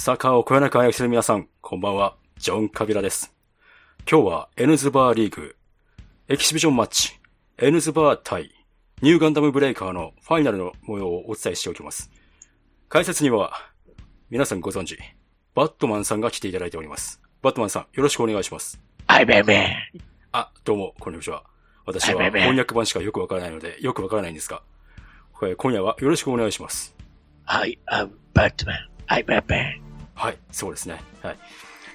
サッカーをこよなく愛する皆さん、こんばんは、ジョン・カビラです。今日は N ズバーリーグ、エキシビジョンマッチ、N ズバー対ニューガンダムブレイカーのファイナルの模様をお伝えしておきます。解説には、皆さんご存知、バットマンさんが来ていただいております。バットマンさん、よろしくお願いします。はい、べべ。あ、どうも、こんにちは。私は翻訳版しかよくわからないので、よくわからないんですが、今夜はよろしくお願いします。はい、あ、バットマン。はい、そうですね。はい。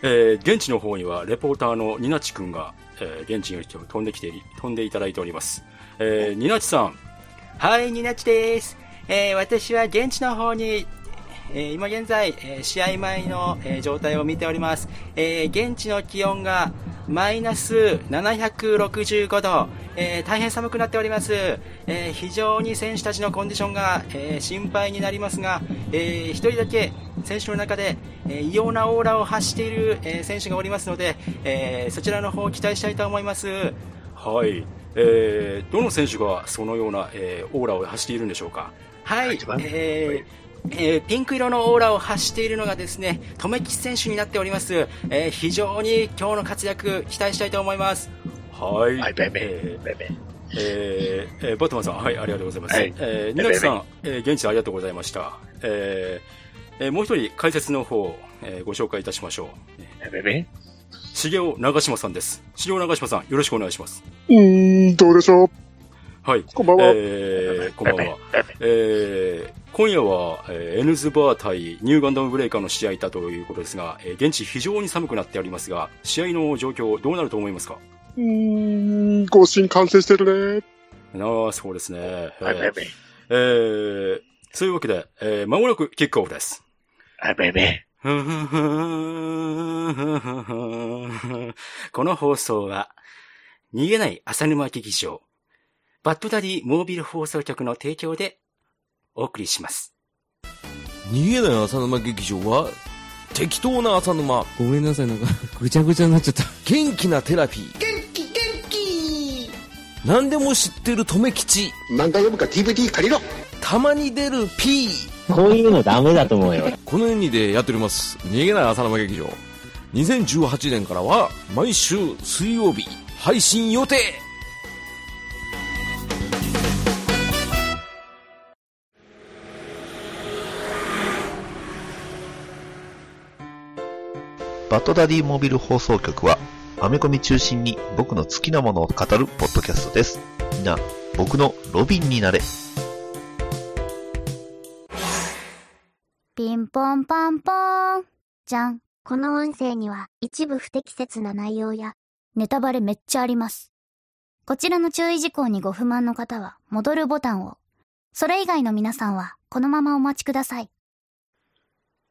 えー、現地の方には、レポーターのニナチ君が、えー、現地に飛んできてい、飛んでいただいております。えー、ニナチさん。はい、ニナチです。えー私は現地の方に、えー今現在、えー試合前の、えー状態を見ております。えー現地の気温がマイナス765度、えー大変寒くなっております。えー非常に選手たちのコンディションが、えー心配になりますが、えー一人だけ選手の中で、えー異様なオーラを発している、えー選手がおりますので、えーそちらの方を期待したいと思います。はい。えー、どの選手がそのような、えー、オーラを発しているんでしょうか？はいえーえーピンク色のオーラを発しているのがですね、留吉選手になっております。えー非常に今日の活躍期待したいと思います。はい。はい、べべえ。ーべべ。えーえーバットマンさん、はい、ありがとうございます。はいえー、ニナチさん、えー現地でありがとうございました。えーえーもう一人解説の方、えーご紹介いたしましょう。べべ。重尾長島さんです。重尾長島さん、よろしくお願いします。うーん、どうでしょう。はい。こんばんは。えー、こんばんは。えー、今夜は、えー、エヌズバー対ニューガンダムブレイカーの試合だということですが、えー現地非常に寒くなっておりますが、試合の状況どうなると思いますか？うーん、更新完成してるね。ああ、そうですね。はい、えーべべ。えーそういうわけで、えー、間もなくキックオフです。はい、べべ。この放送は、逃げない浅沼劇場、バッドダディモービル放送局の提供でお送りします。逃げない浅沼劇場は、適当な浅沼、ごめんなさい、なんか、ぐちゃぐちゃになっちゃった。元気なテラピー。元気元気何でも知ってる留吉。漫画読むか DVD 借りろ。たまに出る P。こういうのダメだと思うよ。この2でやっております。逃げない浅沼劇場。2018年からは、毎週水曜日、配信予定バッドダディモビル放送局は、アメコミ中心に僕の好きなものを語るポッドキャストです。みんな、僕のロビンになれ。ピンポンパンポーン。じゃん。この音声には一部不適切な内容やネタバレめっちゃあります。こちらの注意事項にご不満の方は戻るボタンを。それ以外の皆さんはこのままお待ちください。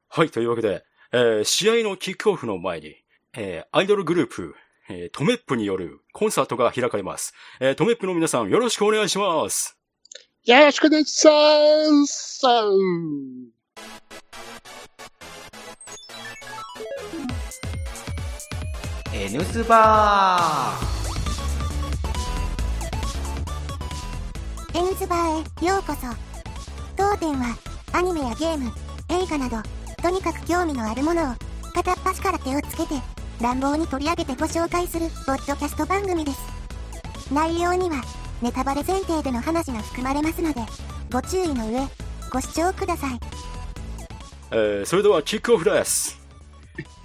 はい、というわけで、えー試合のキックオフの前に、えーアイドルグループ、えートメップによるコンサートが開かれます。えートメップの皆さん、よろしくお願いします。よろしくお願いします。えヌスバーエンズバーへようこそ。当店はアニメやゲーム、映画など、とにかく興味のあるものを片っ端から手をつけて乱暴に取り上げてご紹介するポッドキャスト番組です。内容にはネタバレ前提での話が含まれますので、ご注意の上、ご視聴ください。えーそれではキックオフです。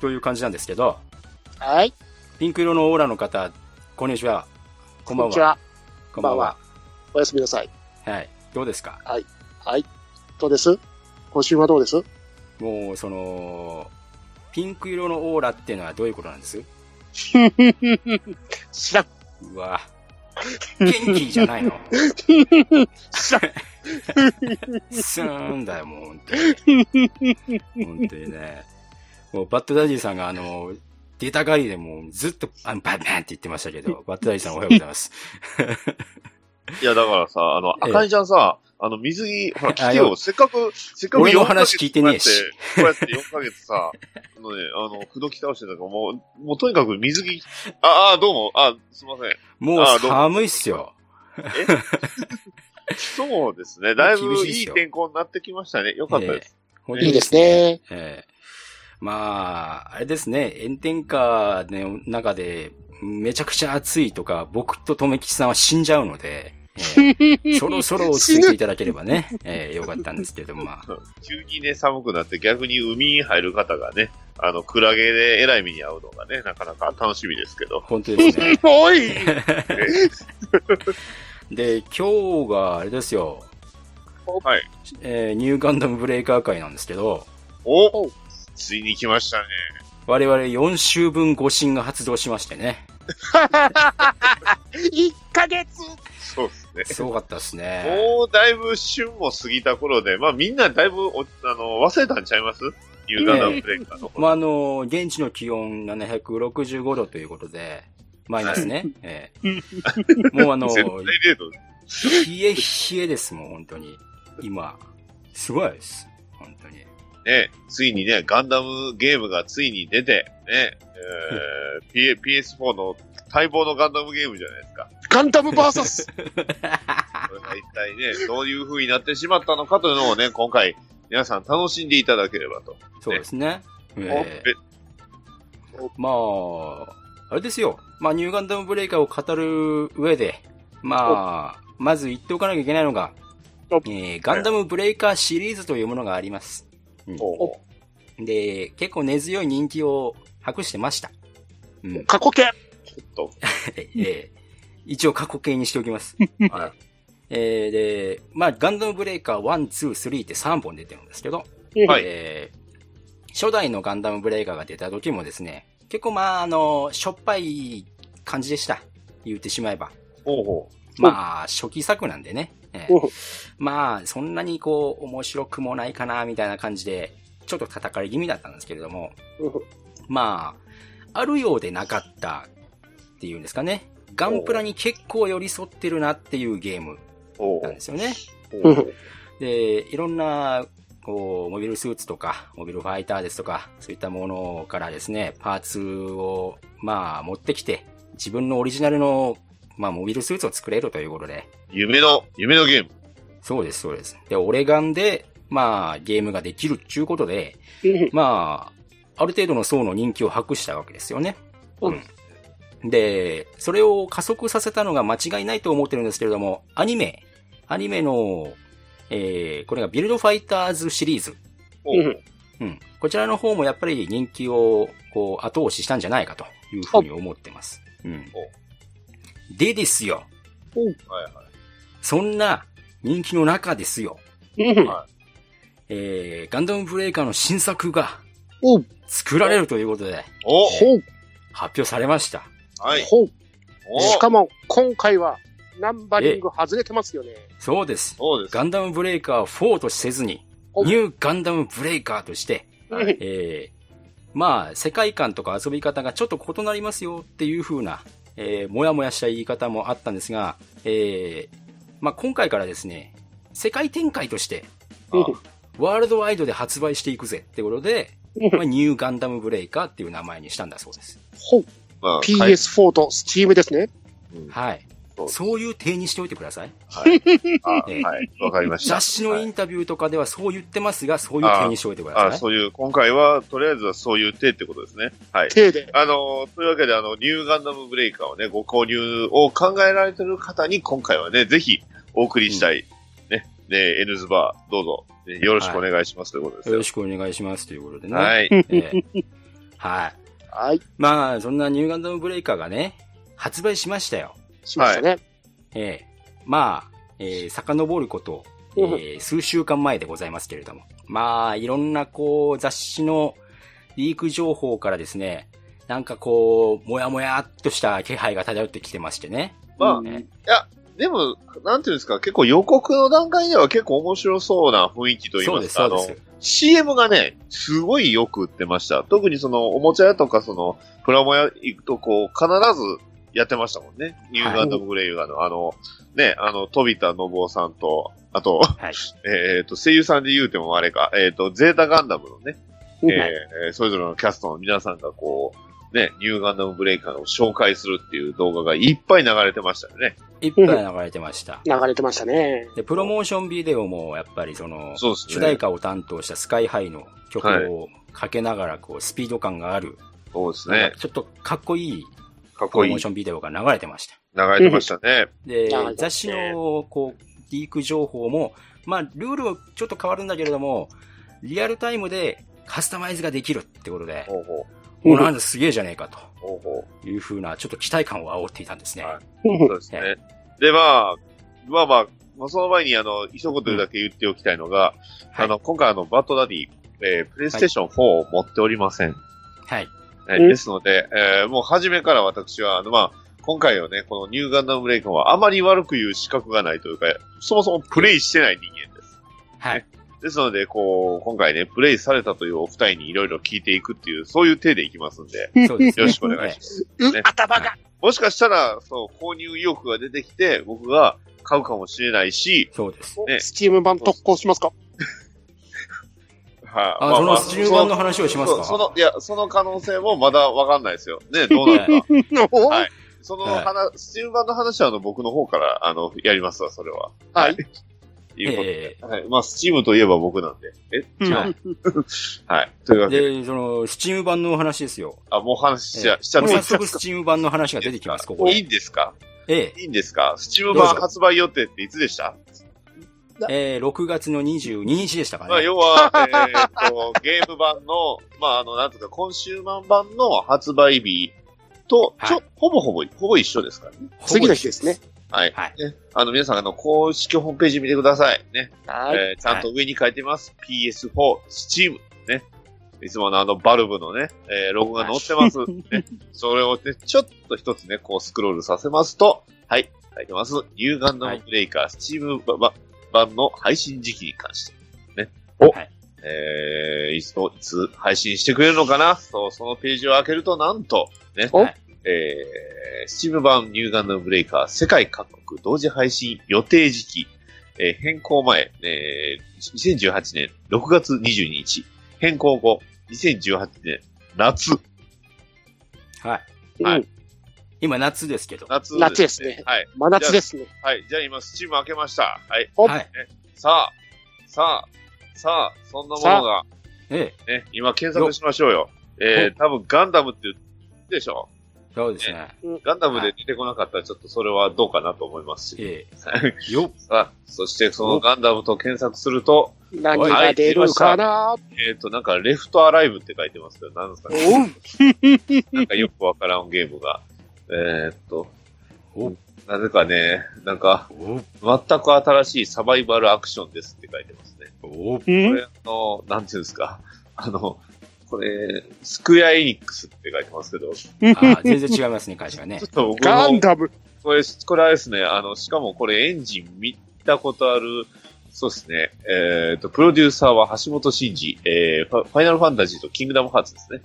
という感じなんですけど、はい。ピンク色のオーラの方、こんにちは。こんばんは。こんにちは。こんばんは。おやすみなさい。はい。どうですか？はい。どうです？今週はどうです？もう、その、ピンク色のオーラっていうのはどういうことなんです？知らん。うわ。元気じゃないの？知らん。スーンだよ、もう、本当に。本当にね。もう、バッドダディさんが、あの、出たがりでもうずっと、あの、バンバンって言ってましたけど、バッドダディさんおはようございます。いや、だからさ、あの、ええあかりちゃんさ、あの、水着、ほら、聞けあよよ。せっかく、せっかく俺の4ヶ月話聞いてねえしこうやって、こうやって4ヶ月さ、あのね、あの、口説き倒してたから、もう、もうとにかく水着、ああ、どうも、あ、すいません。もう寒いっすよ。そうですね。だいぶいい天候になってきましたね。よかったです。本いいですね。ええまあ、あれですね、炎天下の中で、めちゃくちゃ暑いとか、僕と留吉さんは死んじゃうので、えー そろそろ落ち着いていただければね、えーよかったんですけれども、まあ、急にね、寒くなって逆に海に入る方がね、あの、クラゲでえらい目に遭うのがね、なかなか楽しみですけど。本当ですね。おい で、今日があれですよ、はい。えーニューガンダムブレイカー会なんですけど、おついに来ましたね。我々4週分誤信が発動しましてね。!1 ヶ月そうですね。すごかったですね。もうだいぶ旬も過ぎた頃で、まあみんなだいぶおあの忘れたんちゃいます？ニューガンダムブレイカーの。まあ、あの、現地の気温765度ということで、マイナスね。ええもうあの、絶対0度。冷え冷えですもん、本当に。今。すごいです。ね、ついにね、ガンダムゲームがついに出て、ね、えー P、PS4 の待望のガンダムゲームじゃないですか。ガンダムバーサス これが一体ね、どういう風になってしまったのかというのをね、今回、皆さん楽しんでいただければと。そうですね。えええまあ、あれですよ。まあ、ニューガンダムブレイカーを語る上で、まあ、まず言っておかなきゃいけないのが、おえーガンダムブレイカーシリーズというものがあります。うんおで、結構根強い人気を博してました。うん。過去形ちょっと、ええ一応過去形にしておきます。はい。えーで、まあ、ガンダムブレイカー1、2、3って3本出てるんですけど、はいえー初代のガンダムブレイカーが出た時もですね、結構まあ、あの、しょっぱい感じでした。言ってしまえば。ほうほまあ、初期作なんでね。ええ。まあ、そんなにこう、面白くもないかな、みたいな感じで、ちょっと叩かれ気味だったんですけれども、まあ、あるようでなかったっていうんですかね。ガンプラに結構寄り添ってるなっていうゲームなんですよね。で、いろんな、こう、モビルスーツとか、モビルファイターですとか、そういったものからですね、パーツを、まあ、持ってきて、自分のオリジナルの、まあ、モビルスーツを作れるということで、夢の、夢のゲーム。そうです、そうです。で、オレガンで、まあ、ゲームができるっていうことで、まあ、ある程度の層の人気を博したわけですよね。うんで、それを加速させたのが間違いないと思ってるんですけれども、アニメ、アニメの、えー、これがビルドファイターズシリーズ。うん。こちらの方もやっぱり人気を、こう、後押ししたんじゃないかというふうに思ってます。うん。でですよ。はいはい。そんな人気の中ですよ。うんえー、ガンダムブレイカーの新作が作られるということで発表されました。はい。しかも、今回は、ナンバリング外れてますよね。そうです。そうです。ガンダムブレイカー4とせずに、おニューガンダムブレイカーとして、はいえー、まあ、世界観とか遊び方がちょっと異なりますよっていう風な、えー、もやもやした言い方もあったんですが、えー、まあ今回からですね、世界展開として、うんワールドワイドで発売していくぜってことで、まあ、ニューガンダムブレイカーっていう名前にしたんだそうです。ほうまあ PS4 と Steam ですね。はい。そういう体にしておいてください。はい。はい。わかりました。雑誌のイはいンタビューとかではそう言ってますが、そういう体にしておいてください。あ、そういう、今回は、とりあえずはそういう手ってことですね。はい。手で。あの、というわけで、あの、ニューガンダムブレイカーをね、ご購入を考えられてる方に、今回はね、ぜひ、お送りしたい、ね、ね、N ズバー、どうぞ、ねよろしくお願いします、ということですよ。よろしくお願いしますということでね。はい。ええはい。はい。まあ、そんなニューガンダムブレイカーがね、発売しましたよ。しましたね。ええまあ、えー、遡ること、えうんー数週間前でございますけれども。まあ、いろんなこう、雑誌のリーク情報からですね、なんかこう、もやもやっとした気配が漂ってきてましてね。まあ、うんえでも、なんていうんですか、結構予告の段階では結構面白そうな雰囲気といいそうです、ますか、あのそうです。、CM がね、すごいよく売ってました。特にその、おもちゃ屋とかその、プラモ屋行くとこう、必ずやってましたもんね。ニューガンダムグレイガーの、あの、ね、あの、飛田信夫さんと、あと、はい。えっ、と、声優さんで言うてもあれか、えっ、と、ゼータガンダムのね、うんえーそれぞれのキャストの皆さんがこう、ね、ニューガンダムブレイカーを紹介するっていう動画がいっぱい流れてましたよね。いっぱい流れてました。流れてましたね。で、プロモーションビデオも、やっぱりその、そね。主題歌を担当したスカイハイの曲をかけながら、こう、スピード感がある、そうですね。ちょっとかっこいいかっこいいプロモー。ションビデオが流れてました。流れてましたね。で雑誌の、こう、リーク情報も、まあ、ルールはちょっと変わるんだけれども、リアルタイムでカスタマイズができるってことで、ほうほもうなんだすげえじゃねえか。というふうな、ちょっと期待感を煽っていたんですね。はいそうですね。で、まあ、まあまあ、まあ、その前に、あの、一言だけ言っておきたいのが、はいあの、今回あの、バッドダディ、えープレイステーション4を持っておりません。はい。はいですので、えーもう初めから私は、あの、まあ、今回はね、このニューガンダムブレイクはあまり悪く言う資格がないというか、そもそもプレイしてない人間です。はい。ですので、こう、今回ね、プレイされたというお二人にいろいろ聞いていくっていう、そういう手でいきますんで、そうです、よろしくお願いします。うね頭が。もしかしたら、そう、購入意欲が出てきて、僕が買うかもしれないし、そうです。ねスチーム版特攻しますか？はい、あ、その Steam 版の話をしますか？そその、いや、その可能性もまだわかんないですよ。ね、どうなるか。おはいそのはい話、 Steam 版の話はあの僕の方から、あの、やりますわ、それは。はい。いうことで。えはい。まあ、 Steam といえば僕なんで。え？違う。は いはい。というわけで、で、その、 Steam 版のお話ですよ。あ、もう話しちゃ、ええしちゃって早速スチーム版の話が出てきます、ここいいで。んですか？えいいんですか？スチーム版発売予定っていつでした？え、えー6月の22日でしたかまあ、ね。要は、えーっと、ゲーム版の、まあ、あの、なんとか、コンシューマン版の発売日と、ちょ、はいほぼほぼ、ほぼ一緒ですからね。次の日ですね。はい。はいねあの、皆さん、あの、公式ホームページ見てください。ね。はい。えーちゃんと上に書いてます。PS4、Steam。ね。いつものあの、 Valve のね、えーロゴが載ってます。ね。それをね、ちょっと一つね、こうスクロールさせますと、はい、書いてます。ニューガンダムブレイカー、Steam ば版の配信時期に関して。ね。お、はい。えー、いつと、いつ配信してくれるのかな？そう、そのページを開けると、なんと、ね。お。えー、 Steam 版ニューガンダムブレイカー世界各国同時配信予定時期、えー変更前、えー、2018年6月22日、変更後、2018年夏、はい。はい。うん今夏ですけど。夏夏ですねはい。真夏ですね。はい。じゃあ今、スチーム開けました。はい。おはい。さあ、さあ、さあ、そんなものが、ええ、ね、今検索しましょうよ。えー、多分ガンダムって言ってでしょそうですね。ガンダムで出てこなかったらちょっとそれはどうかなと思いますし。ええ。よっ。さあ、そしてそのガンダムと検索すると、何が出るかな？えっ、と、なんか、レフトアライブって書いてますけど、何ですかね。なんかよくわからんゲームが。えーっとお、なぜかね、なんか、お全く新しいサバイバルアクションですって書いてますね。おこれ、あの、なんていうんですか。あの、これ、スクエアエニックスって書いてますけど、ちあ全然違いますね、会社がね ょっ。とガンダム。これ、これあれですね、あの、しかもこれエンジン見たことある、そうですね、えーっと、プロデューサーは橋本真二、えーファ、ファイナルファンタジーとキングダムハーツですね。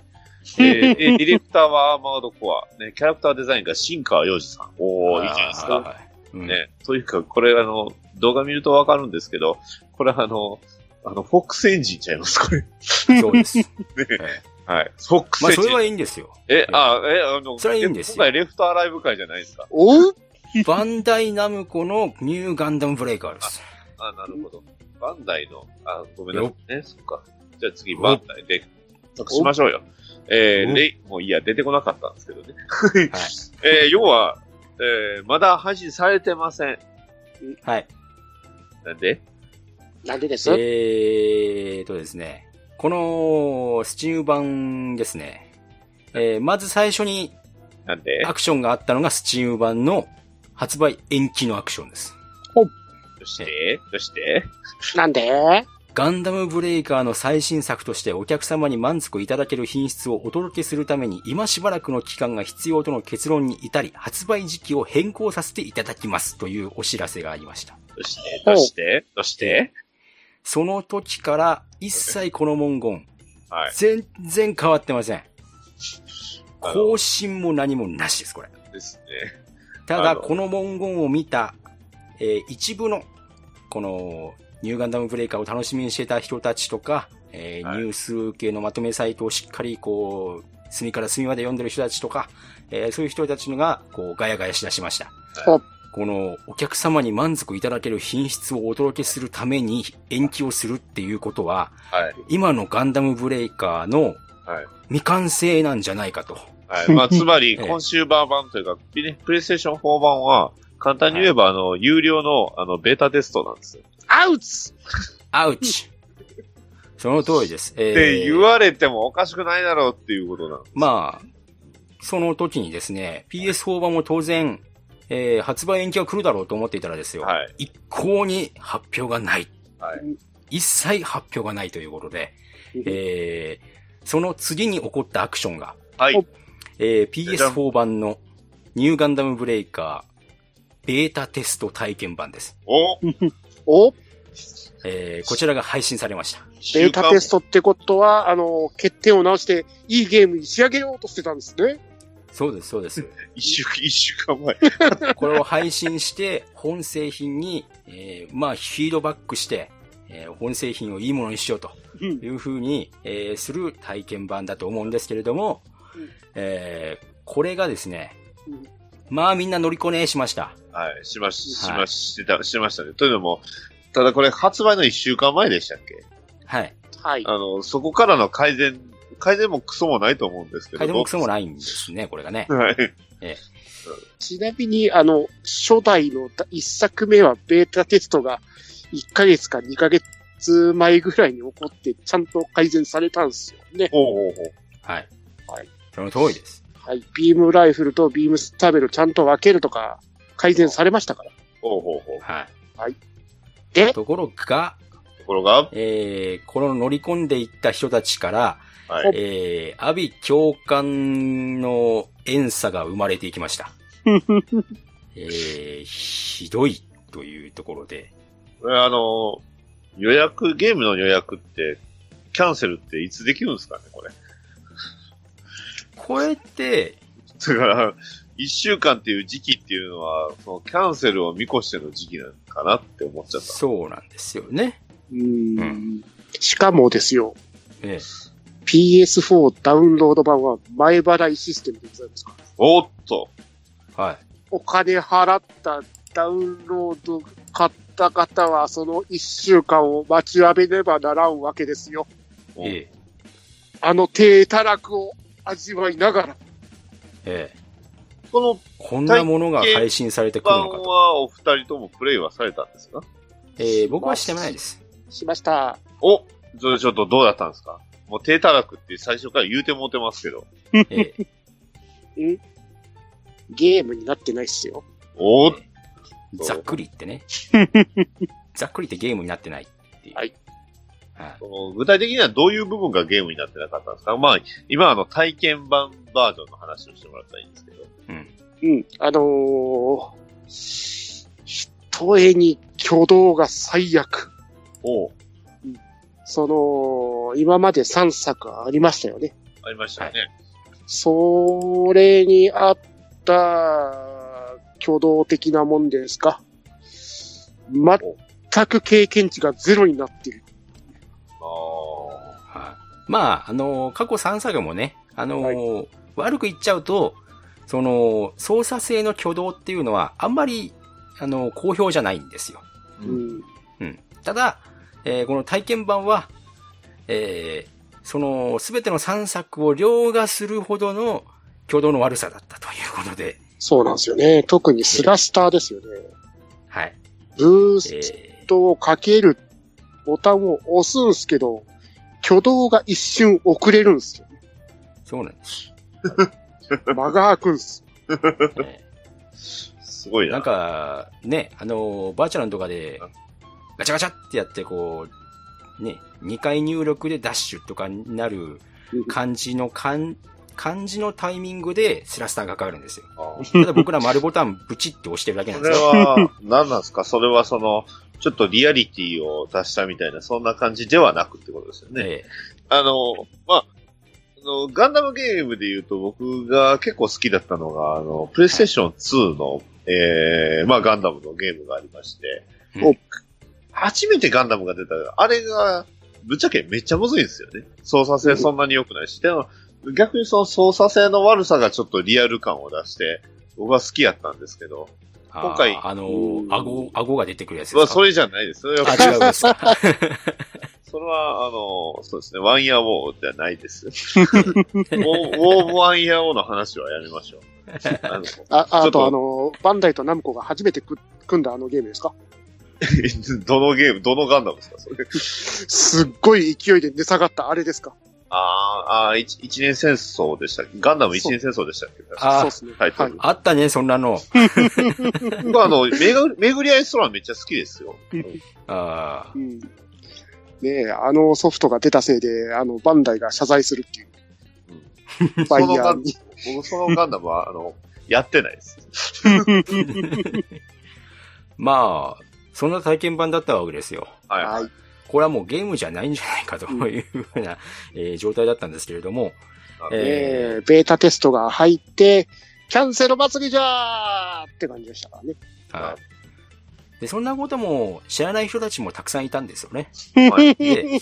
えー、でディレクターはアーマードコア、ね、キャラクターデザインが新川洋二さん。おー、いいじゃないですか。ね、というか、これあの、動画見るとわかるんですけど、これあの、あの、フォックスエンジンちゃいます、これ。そうです。はい。フォックスエンジン。まあ、それはいいんですよ。え、あ、え、あの、それはいいんですよ今回レフトアライブ会じゃないですか。おう？バンダイナムコのニューガンダムブレイカーです。あ、なるほど。バンダイの、あ、ごめんなさいね。そっか。じゃあ次、バンダイで、得しましょうよ。えー、レイ、もういいや、出てこなかったんですけどね。はい。えー、要は、えー、まだ配信されてません。はい。なんで？なんでです？えーとですね、このスチーム版ですね、えーまず最初になんで？アクションがあったのがスチーム版の発売延期のアクションです。どうして？どうして？なんで？ガンダムブレイカーの最新作としてお客様に満足いただける品質をお届けするために今しばらくの期間が必要との結論に至り発売時期を変更させていただきますというお知らせがありました。どうしてどうしてどうしてその時から一切この文言、はい。全然変わってません。更新も何もなしです、これ。ですね。ただ、この文言を見た、えー一部の、この、ニューガンダムブレイカーを楽しみにしてた人たちとか、えーはいニュース系のまとめサイトをしっかり、こう、隅から隅まで読んでる人たちとか、えーそういう人たちのが、こう、ガヤガヤしだしました。はいこのお客様に満足いただける品質をお届けするために延期をするっていうことは、はい。今のガンダムブレイカーのはい。未完成なんじゃないかと。はい。まあ、つまり、ええコンシューバー版というか、ねプレイステーション4版は、簡単に言えば、あの、有料の、あの、ベータテストなんですよ。アウツアウチその通りです。えーって言われてもおかしくないだろうっていうことな。まあ、その時にですね、PS4 版も当然、えー発売延期が来るだろうと思っていたらですよ、はい。一向に発表がない。はい。一切発表がないということで、えーその次に起こったアクションが、はい。えー PS4 版のニューガンダムブレイカーベータテスト体験版です。おおえーこちらが配信されました。ベータテストってことは、あの、欠点を直して、いいゲームに仕上げようとしてたんですね。そうです、そうです。一週、一週間前。これを配信して、本製品に、えーまあ、フィードバックして、えー本製品をいいものにしようとうんいうふうに、えーする体験版だと思うんですけれども、うんえーこれがですねうん、まあみんな乗りこねしました。はい。しまし、しはいましてた、してましたね。というのも、ただこれ発売の一週間前でしたっけ？はい。はい。あの、そこからの改善、改善もクソもないと思うんですけど。改善もクソもないんですね、これがね。はい。ちなみに、あの、初代の一作目はベータテストが1ヶ月か2ヶ月前ぐらいに起こって、ちゃんと改善されたんですよね。ほうほうほう。はい。はい。その通りです。はい。ビームライフルとビームスタベルちゃんと分けるとか、改善されましたから。ほうほうほう。はい。で、ところが、ところが、えーこの乗り込んでいった人たちから、はい。えー、阿鼻教官の遠さが生まれていきました。えー、ひどいというところで、これあの、予約、ゲームの予約って、キャンセルっていつできるんですかね、これ。これって、だから、一週間っていう時期っていうのは、そのキャンセルを見越しての時期なのかなって思っちゃった。そうなんですよね。うーん。しかもですよ、え PS4 ダウンロード版は前払いシステムでございますから。おっとえはい。お金払ったダウンロード買った方は、その一週間を待ちわびねばならんわけですよ。ええあの低たらくを味わいながら。ええこのこんなものが配信されてくる版のかと。はお二人ともプレイはされたんですか？えー僕はしてないです。しました。おそれちょっとどうだったんですか？もう低たらくって最初から言うてもうてますけど。ええゲームになってないっすよ。おっざっくり言ってね。ざっくり言ってゲームになってないっていう。はい。はいその具体的にはどういう部分がゲームになってなかったんですか？まあ、今あの体験版バージョンの話をしてもらったらいいんですけど。うん。うん。あのー、ひとえに挙動が最悪。おうその、今まで3作ありましたよね。ありましたよね。それにあった挙動的なもんですか？全く経験値がゼロになっている。あはい。まあ、あのー過去3作もね、あのー悪く言っちゃうと、その、操作性の挙動っていうのは、あんまり、あのー好評じゃないんですよ。うん。うん。ただ、えーこの体験版は、えーその、すべての3作を凌駕するほどの挙動の悪さだったということで、そうなんですよね。特にスラスターですよね。はい。ブースえトをかけるボタンを押すんすけど、挙動が一瞬遅れるんですよ。ーそうなんです。間が空くんす。えすごいな。ーなんか、ね、あのーバーチャルのとかで、ガチャガチャってやって、こう、ね、2回入力でダッシュとかになる感じの感、感じのタイミングでスラスターがかかるんですよ。ただ僕ら丸ボタンブチって押してるだけなんですよ。は、何なんですか？それはその、ちょっとリアリティを出したみたいな、そんな感じではなくってことですよね。えあの、まあ、あの、ガンダムゲームで言うと僕が結構好きだったのが、あの、プレイステーション2の、えー、まあガンダムのゲームがありまして、うんお初めてガンダムが出た、あれが、ぶっちゃけめっちゃむずいんですよね。操作性そんなに良くないし。でも、逆にその操作性の悪さがちょっとリアル感を出して、僕は好きやったんですけど、今回あの、顎、顎が出てくるやつまあ、ですか？それじゃないです。それはあ、違うんですか。それは、あの、そうですね、ワンイヤーウォーではないです。ウォー、ワンイヤーウォーの話はやめましょう。あのあ、あとあの、バンダイとナムコが初めてく組んだあのゲームですか？どのゲーム、どのガンダムですか？それ。すっごい勢いで値下がったあれですか？あーあー、一一年戦争でしたっけ？ガンダム一年戦争でしたっけ？あそうですね。タイトル。あったね、そんなの。僕はあの、めぐ、巡り合いストランめっちゃ好きですよ。あうん。ねえ、あのソフトが出たせいで、あの、バンダイが謝罪するっていう。バイヤーに。僕そのガンダムは、あの、やってないです。まあ、そんな体験版だったわけですよ。はい。はい。これはもうゲームじゃないんじゃないかというふうな、えー状態だったんですけれども、ええー、ベータテストが入って、キャンセル祭りじゃーって感じでしたからね。ーはいで、そんなことも知らない人たちもたくさんいたんですよね。はい で、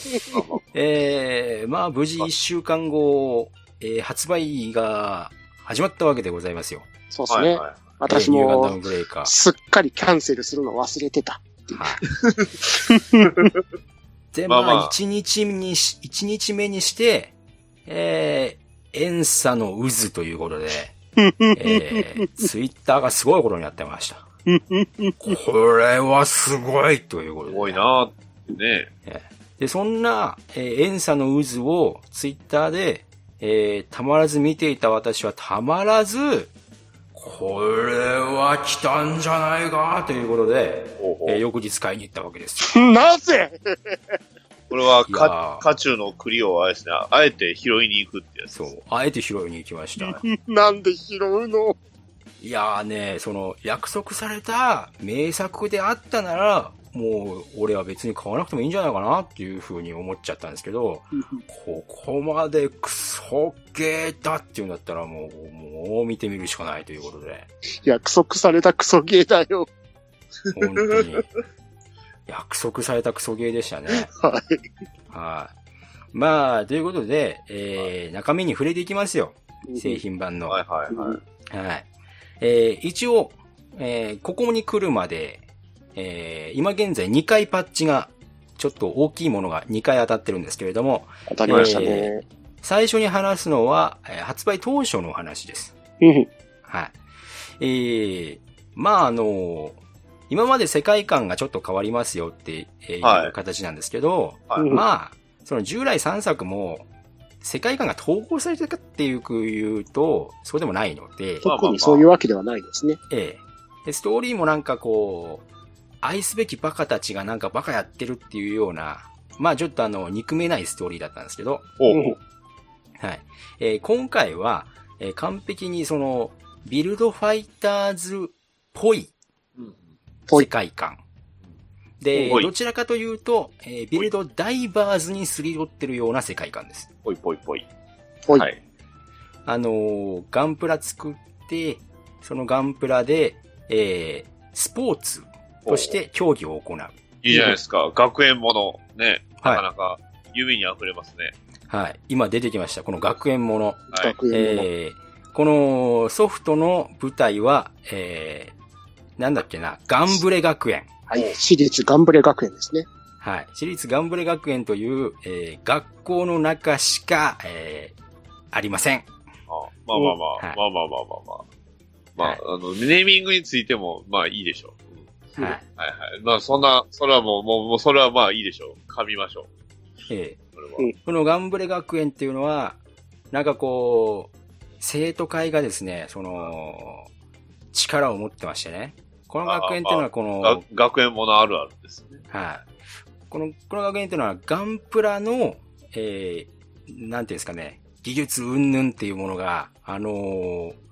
えー、まあ無事一週間後、えー発売が始まったわけでございますよ。そうですね。はい私えーニューガンダムも。すっかりキャンセルするの忘れてた。はい。で、ままあ一日にし、一日目にして、えー、遠差の渦ということで、えー、ツイッターがすごいことになってました。これはすごいということで。すごいなーね。で、そんな、えー、遠差の渦をツイッターで、えー、たまらず見ていた私はたまらず、これは来たんじゃないかということで、ほうほうえー翌日買いに行ったわけですよ。なぜ？これはか、ー家中の栗をあれですね、あえて拾いに行くってやつ。そう。あえて拾いに行きました。なんで拾うの？いやーね、その、約束された名作であったなら、もう、俺は別に買わなくてもいいんじゃないかなっていう風に思っちゃったんですけど、ここまでクソゲーだっていうんだったらもう、もう見てみるしかないということで、約束されたクソゲーだよ。本当に、約束されたクソゲーでしたね。はい。はい。まあ、ということで、えー、中身に触れていきますよ。製品版の。はいはいはい。はい。えー一応、えーここに来るまで、えー今現在2回パッチが、ちょっと大きいものが2回当たってるんですけれども、当たりましたね。えー最初に話すのは、えー発売当初のお話です。うんはい。えー、まああの今まで世界観がちょっと変わりますよっていうはい形なんですけど、はいうんまあ、その従来3作も、世界観が統合されてるかっていう言うと、そうでもないので、特にそういうわけではないですね。ええ。で、ストーリーもなんかこう、愛すべきバカたちがなんかバカやってるっていうような、まあちょっとあの、憎めないストーリーだったんですけど、はい。えー今回は、えー完璧にその、ビルドファイターズっぽいぽい世界観。で、どちらかというと、えービルドダイバーズにすり寄ってるような世界観です。ぽいぽいぽい。ぽいはい。あのーガンプラ作って、そのガンプラで、えースポーツとして競技を行う。いいじゃないですか。学園もの。ね。はいなかなか夢に溢れますね。はい。今出てきました。この学園もの。はい。学園の。えーこのソフトの舞台は、えー、なんだっけな、ガンブレ学園。はい。私立ガンブレ学園ですね。はい。私立ガンブレ学園という、えー学校の中しか、えーありません。あまあまあまあ、はいまあまあまあまあまあ。まあ、はいあの、ネーミングについても、まあいいでしょう。うんはい。はいはい。まあそんな、それはもう、もう、もうそれはまあいいでしょう。噛みましょう。えそれは。うんーこのガンブレ学園っていうのは、なんかこう、生徒会がですね、その、力を持ってましてね。この学園っていうのはこの、が学園ものあるあるですね。はい。この、この学園っていうのは、ガンプラの、えー、なんていうんですかね、技術云々っていうものが、あのー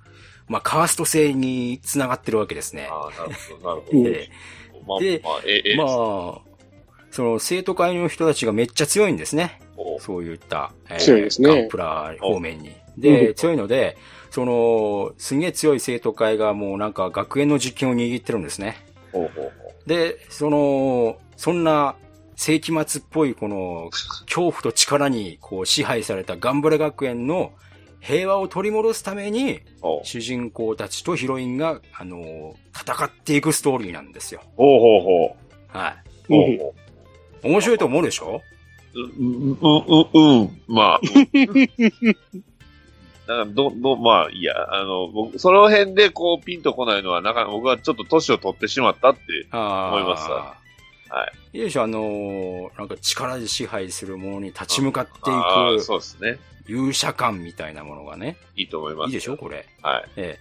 まあ、カースト制に繋がってるわけですね。ああ、なるほど、なるほうんど。えまあでまあ、ええ、まあ、その生徒会の人たちがめっちゃ強いんですね。おそういった、えー強いですねガンプラ方面に。で、強いので、その、すんげえ強い生徒会がもうなんか学園の実権を握ってるんですね。で、その、そんな世紀末っぽいこの恐怖と力にこう支配されたガンブレ学園の平和を取り戻すために、主人公たちとヒロインが、あのー戦っていくストーリーなんですよ。ほうほうほう。はい。ほうほ面白いと思うでしょ？う。うん、うん、うん、うん、まあ。だから、ど、ど、まあ、いいや、あの、僕、その辺でこう、ピンとこないのは、なんか僕はちょっと年を取ってしまったって、思いますわはい。いいでしょあのーなんか力で支配するものに立ち向かっていああ、くそうですね。勇者感みたいなものがね。いいと思います。いいでしょこれ。はい。え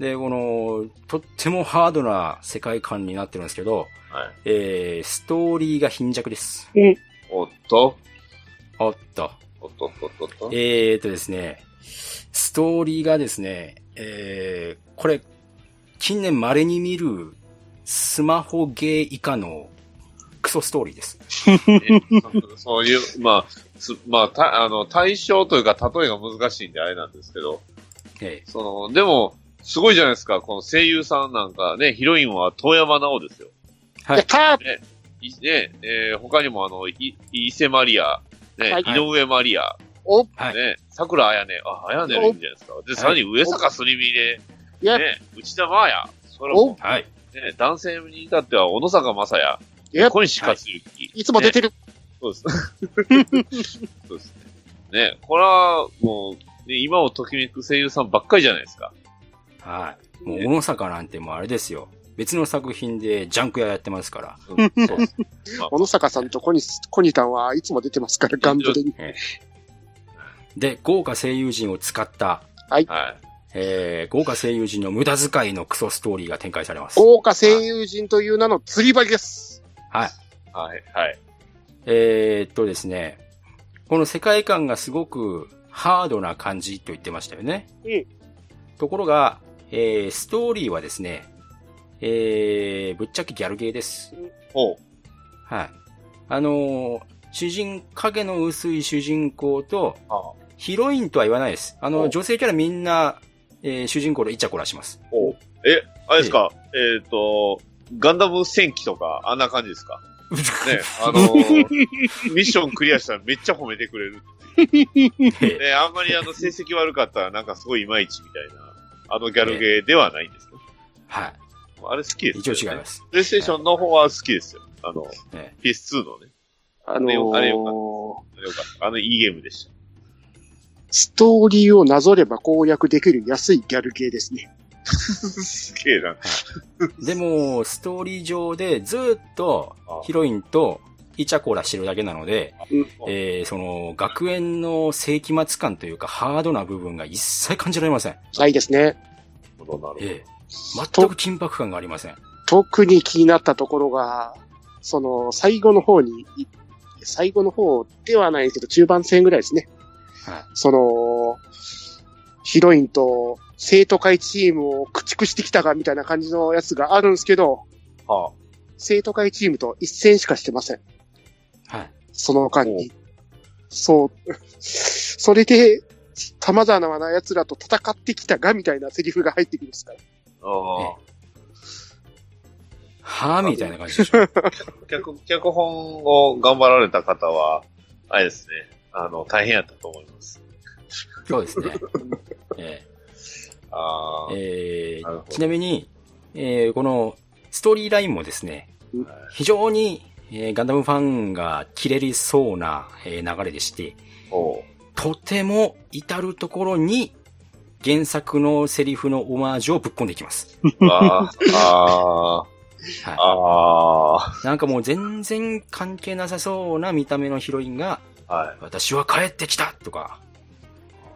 え。で、この、とってもハードな世界観になってるんですけど、はい。えー、ストーリーが貧弱です。おっと、おっと。おっとっとっとっと。えーとですね、ストーリーがですね、えー、これ、近年稀に見るスマホゲー以下のクソストーリーです。そういう、まあ、すまあ、た、あの、対象というか、例えが難しいんであれなんですけど、えその、でも、すごいじゃないですか、この声優さんなんかね、ヒロインは遠山奈緒ですよ。はい。ね、いね、えー他にもあの、い、伊勢マリア、ね、はい井上マリア、お、はい。ね、桜彩音、あ、彩音いいんじゃないですか。で、さらに上坂すりみで、ね、内田真彩、それも、はい。ね、男性に至っては小野坂正也、小西克幸、いつも出てる。そうです。そうですね。ね、これは、もう、ね、今をときめく声優さんばっかりじゃないですか。はい。もう、小野坂なんてもうあれですよ。別の作品でジャンク屋やってますから。うん、そうです。小野坂さんとコニス、コニタンはいつも出てますから、ガンドレに。で、豪華声優陣を使った、はい。えー、豪華声優陣の無駄遣いのクソストーリーが展開されます。豪華声優陣という名の釣り針です。はい。はい。はい。えー、っとですね、この世界観がすごくハードな感じと言ってましたよね。うんところが、えー、ストーリーはですね、えー、ぶっちゃけギャルゲーです。ほう。はい。あのー主人、影の薄い主人公と、あヒロインとは言わないです。あの、お女性キャラみんな、えー主人公でイチャコラします。ほう。え、あれですか、えっ、と、ガンダム戦記とか、あんな感じですか？ね、あのーミッションクリアしたらめっちゃ褒めてくれる。ね、あんまりあの、成績悪かったらなんかすごいいまいちみたいな、あのギャルゲーではないんですね。はい。あれ好きです、一応違いま。す。プレイステーションの方は好きですよ。あの、え PS2 のね。あのあれよあれよー、あれよかった。あの、いいゲームでした。ストーリーをなぞれば攻略できる安いギャルゲーですね。すげえな。ーでも、ストーリー上でずーっとあヒロインとイチャコラしてるだけなので、うんえー、その、学園の世紀末感というかハードな部分が一切感じられません。ないですね。なるほど、なるええ全く緊迫感がありません。特に気になったところが、その、最後の方に、い最後の方ではないけど、中盤戦ぐらいですね。はい。その、ヒロインと生徒会チームを駆逐してきたかみたいな感じのやつがあるんですけど。は生徒会チームと一戦しかしてません。はい。その間に。そう。それで、様々な奴らと戦ってきたがみたいなセリフが入ってくるんですから。あ。ああ。はぁみたいな感じでしょ。脚、脚本を頑張られた方は、あれですね。あの、大変やったと思います。そうですね。えああ。えーちなみに、えーこのストーリーラインもですねうん、非常に、えーガンダムファンが切れりそうな、えー流れでして、とても至るところに原作のセリフのオマージュをぶっ込んでいきます。なんかもう全然関係なさそうな見た目のヒロインが、あ、はい。私は帰ってきたとか、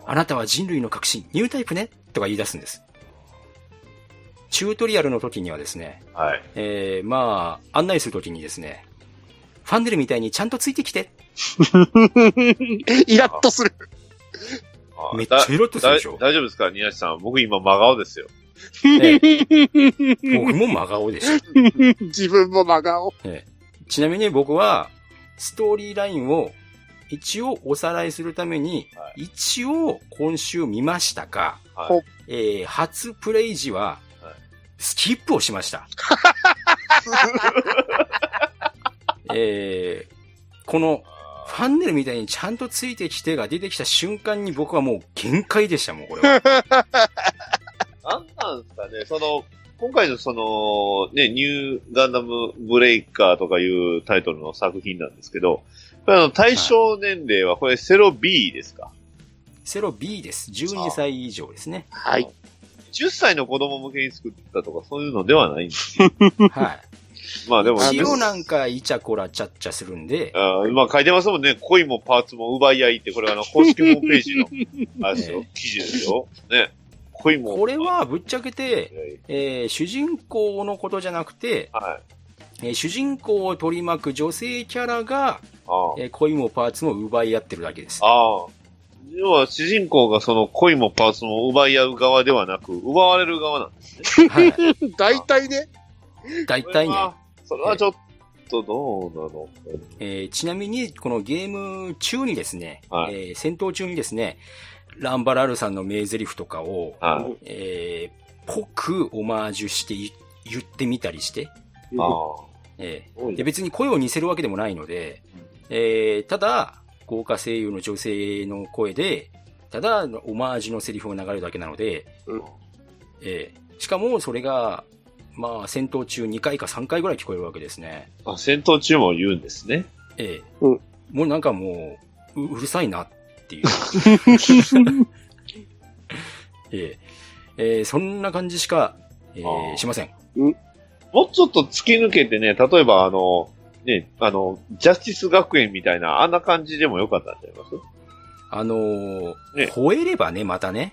あなたは人類の革新、ニュータイプねとか言い出すんです。チュートリアルの時にはですね、はい。えー、まあ、案内する時にですね、ファンデルみたいにちゃんとついてきて。イラッとする。めっちゃイラッとするでしょだ大丈夫ですか？宮地さん。僕今真顔ですよ。え僕も真顔でした。自分も真顔。ちなみに僕は、ストーリーラインを一応おさらいするために、は一応今週見ましたが、はい。えー、初プレイ時ははい、スキップをしました。えー、この、フファンネルみたいにちゃんとついてきてが出てきた瞬間に僕はもう限界でしたもん、これは。なんなんですかね、その、今回のその、ね、ニューガンダムブレイカーとかいうタイトルの作品なんですけど、対象年齢はこれセロ B ですか、セロ B です。12歳以上ですね。はい。?10 歳の子供向けに作ったとかそういうのではないんです。はい。まあでも、一応なんかイチャコラチャッチャするんで、あーまあ書いてますもんね。恋もパーツも奪い合いって、これあの、公式ホームページの、あれですよ、記事ですよ。ね。恋も。これはぶっちゃけて、えー主人公のことじゃなくて、えー主人公を取り巻く女性キャラが、えー恋もパーツも奪い合ってるだけです。ああ。要は主人公がその恋もパーツも奪い合う側ではなく、奪われる側なんですね。はい。大体ね。大体ね。それはちょっとどうなのえーちなみに、このゲーム中にですね、はいえー戦闘中にですね、ランバラルさんの名台詞とかを、はいえーぽくオマージュして言言ってみたりして、あえーで別に声を似せるわけでもないので、えーただ、豪華声優の女性の声で、ただ、オマージュのセリフが流れるだけなので、えーしかもそれが、まあ、戦闘中2回か3回ぐらい聞こえるわけですね。あ。戦闘中も言うんですね。ええうんもうなんかもう、ううるさいなっていう。えええーそんな感じしか、えーしません。もうちょっと突き抜けてね、例えばあの、ね、あの、ジャスティス学園みたいな、あんな感じでもよかったんちゃいます？あのー吠えればね、またね、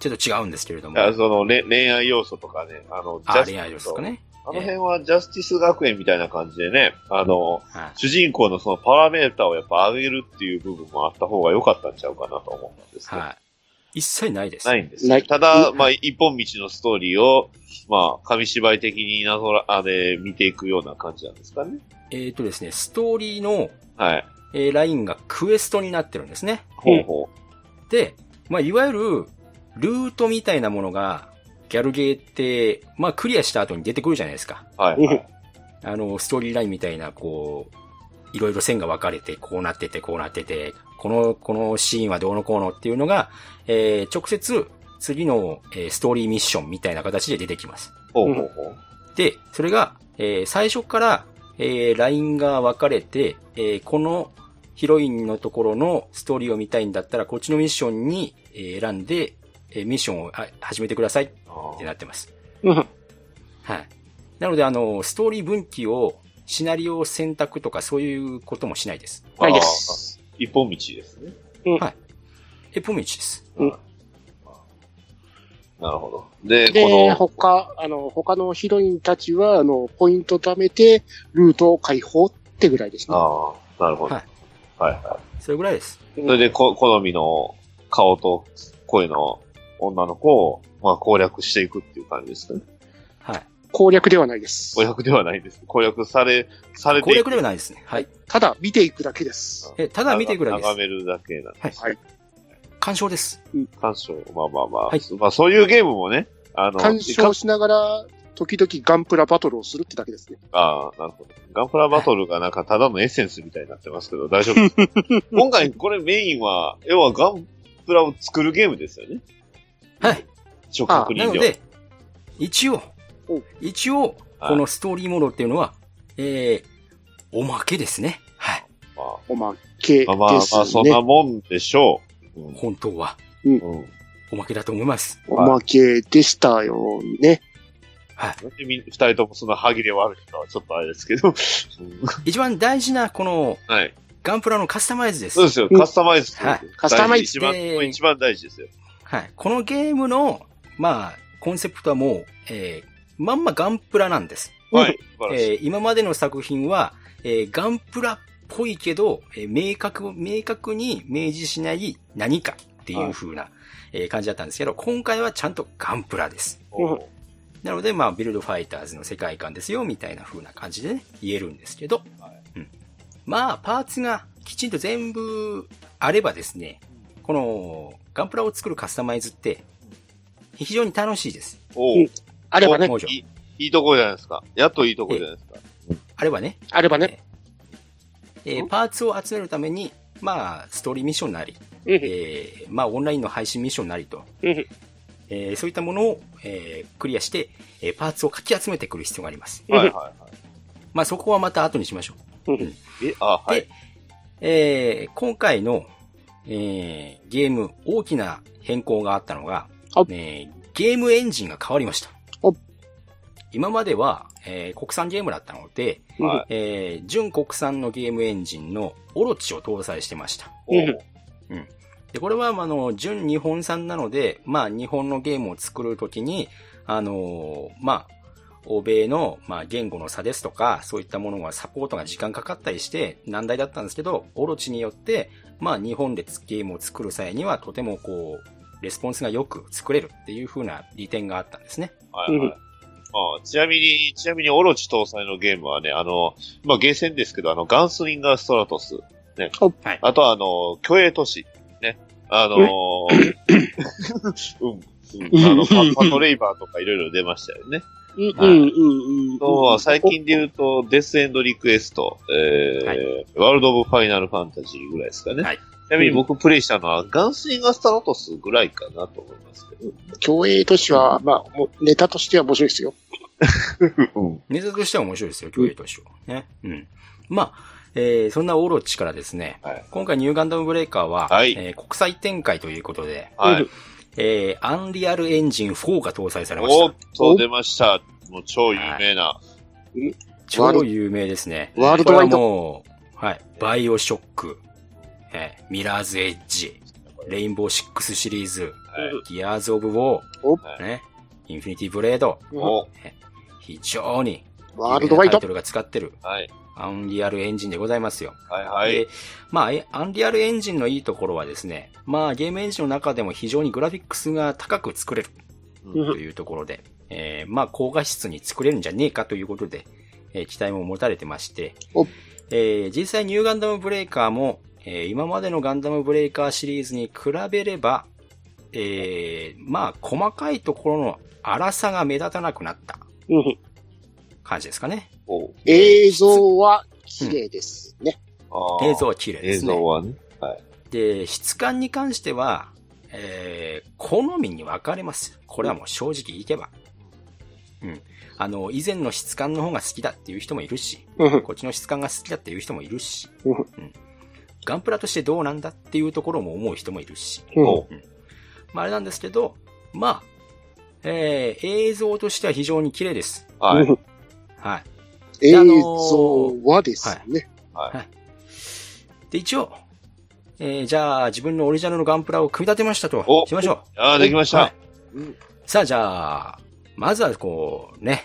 ちょっと違うんですけれども。あそのれ恋愛要素とかね、あの、あジャス恋愛要素とかね。あの辺はジャスティス学園みたいな感じでね、あの、主人公のそのパラメーターをやっぱ上げるっていう部分もあった方が良かったんちゃうかなと思ったんですけど。はい。一切ないです。ないんですね。ただ、まあ、一本道のストーリーを、まあ、紙芝居的になぞら、あれ、見ていくような感じなんですかね。えっ、とですね、ストーリーの、はい。えーラインがクエストになってるんですね。ほうほで、まあ、いわゆる、ルートみたいなものが、ギャルゲーって、まあ、クリアした後に出てくるじゃないですか。はい、はい。あの、ストーリーラインみたいな、こう、いろいろ線が分かれて、こうなってて、こうなってて、この、このシーンはどうのこうのっていうのが、えー直接、次の、えーストーリーミッションみたいな形で出てきます。ほうほうほう。で、それが、えー最初から、えーラインが分かれて、えーこのヒロインのところのストーリーを見たいんだったら、こっちのミッションにえー選んで、えーミッションをあ始めてくださいってなってます。うんはい。なので、あの、ストーリー分岐を、シナリオ選択とかそういうこともしないです。ないです。一本道ですね。はい。一本道です。なるほど。で、で、この、他、あの、他のヒロインたちは、あの、ポイント貯めて、ルートを解放ってぐらいですね。ああ、なるほど。はい。はいはそれぐらいです。い。それで、こ、好みの顔と声の女の子を、まあ、攻略していくっていう感じですね。はい。攻略ではないです。攻略ではないです。攻略され、されて攻略ではないですね。はい。ただ、見ていくだけです。え、ただ見ていくだけです。眺めるだけなんです。はい。鑑賞です。鑑賞。まあまあまあ。まあ、そういうゲームもね、あの、鑑賞しながら、時々ガンプラバトルをするってだけですね。ああ、なるほど。ガンプラバトルがなんかただのエッセンスみたいになってますけど、大丈夫ですか今回これメインは、要はガンプラを作るゲームですよね。はい。触覚人形。なので、一応、一応、このストーリーモードっていうのは、えー、おまけですね。はい。おまけですね。まあまあまあ、そんなもんでしょう。本当は、うん。おまけだと思います。おまけでしたよね。はい。二人ともそんな歯切れ悪いかはちょっとあれですけど。一番大事な、この、はい。ガンプラのカスタマイズです。そうですよ、カスタマイズ。はい。カスタマイズ。一番、一番大事ですよ。はい。このゲームの、まあ、コンセプトはもう、えー、まんまガンプラなんです。はい。えー今までの作品は、えーガンプラっぽいけど、えー明確、明確に明示しない何かっていう風な、えー感じだったんですけど、今回はちゃんとガンプラです。なので、まあ、ビルドファイターズの世界観ですよ、みたいな風な感じでね、言えるんですけど、うん。まあ、パーツがきちんと全部あればですね、この、ガンプラを作るカスタマイズって、非常に楽しいです。あればねいいいいとこじゃないですか。やっといいとこじゃないですか。あればね。あればね。えーパーツを集めるために、まあ、ストーリーミッションなり、うんえーまあ、オンラインの配信ミッションなりと、うんえーそういったものを、えークリアして、えーパーツをかき集めてくる必要があります。はいはいはい。まあ、そこはまた後にしましょう。え、あ、はい。で、えー今回の、えーゲーム、大きな変更があったのが、えーゲームエンジンが変わりました。今までは、えー国産ゲームだったので、はいえー純国産のゲームエンジンのオロチを搭載してました。うんで、これは、まああの、純日本産なので、まあ、日本のゲームを作るときに、あのーまあ、欧米の、まあ、言語の差ですとか、そういったものがサポートが時間かかったりして難題だったんですけど、オロチによって、まあ、日本でゲームを作る際には、とてもこう、レスポンスがよく作れるっていう風な利点があったんですね。はいはい。あちなみに、ちなみに、オロチ搭載のゲームはね、あの、まあ、ゲーセンですけど、あの、ガンスリンガーストラトス、ね。はいあとは、あの、虚栄都市、ね。あのー、うん。うん、あのパ、パトレイバーとかいろいろ出ましたよね。うんうんうんうん。とは最近で言うと、デスエンドリクエスト、えーワールド・オブ・ファイナル・ファンタジーぐらいですかね。はいちなみに僕プレイしたのは、ガンスリンガーストラトスぐらいかなと思いますけど。競泳都市は、まあ、もうネタとしては面白いですよ。うん。ネタとしては面白いですよ、競泳としては。ね。うん。まあ、えー、そんなオロチからですね、はい今回ニューガンダムブレイカーは、はいえー国際展開ということで、はい。えー、アンリアルエンジン4が搭載されましおたっ。と、出ました。もう超有名な。超有名ですね。ワールドワイドはもう、はい。 BioShock、えー Mirror's Edge、 Rainbow Six シリーズ、はい。 Gears of War おー、ね、 Infinity Blade、お非常にワールドワイドタイトルが使ってるはい。 Unreal Engine でございますよ。はいはいで。まあ、え Unreal Engine のいいところはですね、まあ、ゲームエンジンの中でも非常にグラフィックスが高く作れるうんというところで、えーまあ、高画質に作れるんじゃねえかということで、えー期待も持たれてましてお、えー実際ニューガンダムブレイカーも、えー今までのガンダムブレイカーシリーズに比べれば、えーまあ、細かいところの粗さが目立たなくなったうん感じですかね。お映像は綺麗ですね。あー映像は綺麗で映すね。像はね。はい。で、質感に関しては、えー、好みに分かれます。これはもう正直言けば。うん。あの、以前の質感の方が好きだっていう人もいるし、うんこっちの質感が好きだっていう人もいるし、うんうん。ガンプラとしてどうなんだっていうところも思う人もいるし。うんおまあ、あれなんですけど、まあ、えー、映像としては非常に綺麗です。はい。うんはい。映あのー像はですね。で、一応、えー、じゃあ、自分のオリジナルのガンプラを組み立てましたと。おしましょう。ああ、できました。はい。さあ、じゃあ、まずはこう、ね、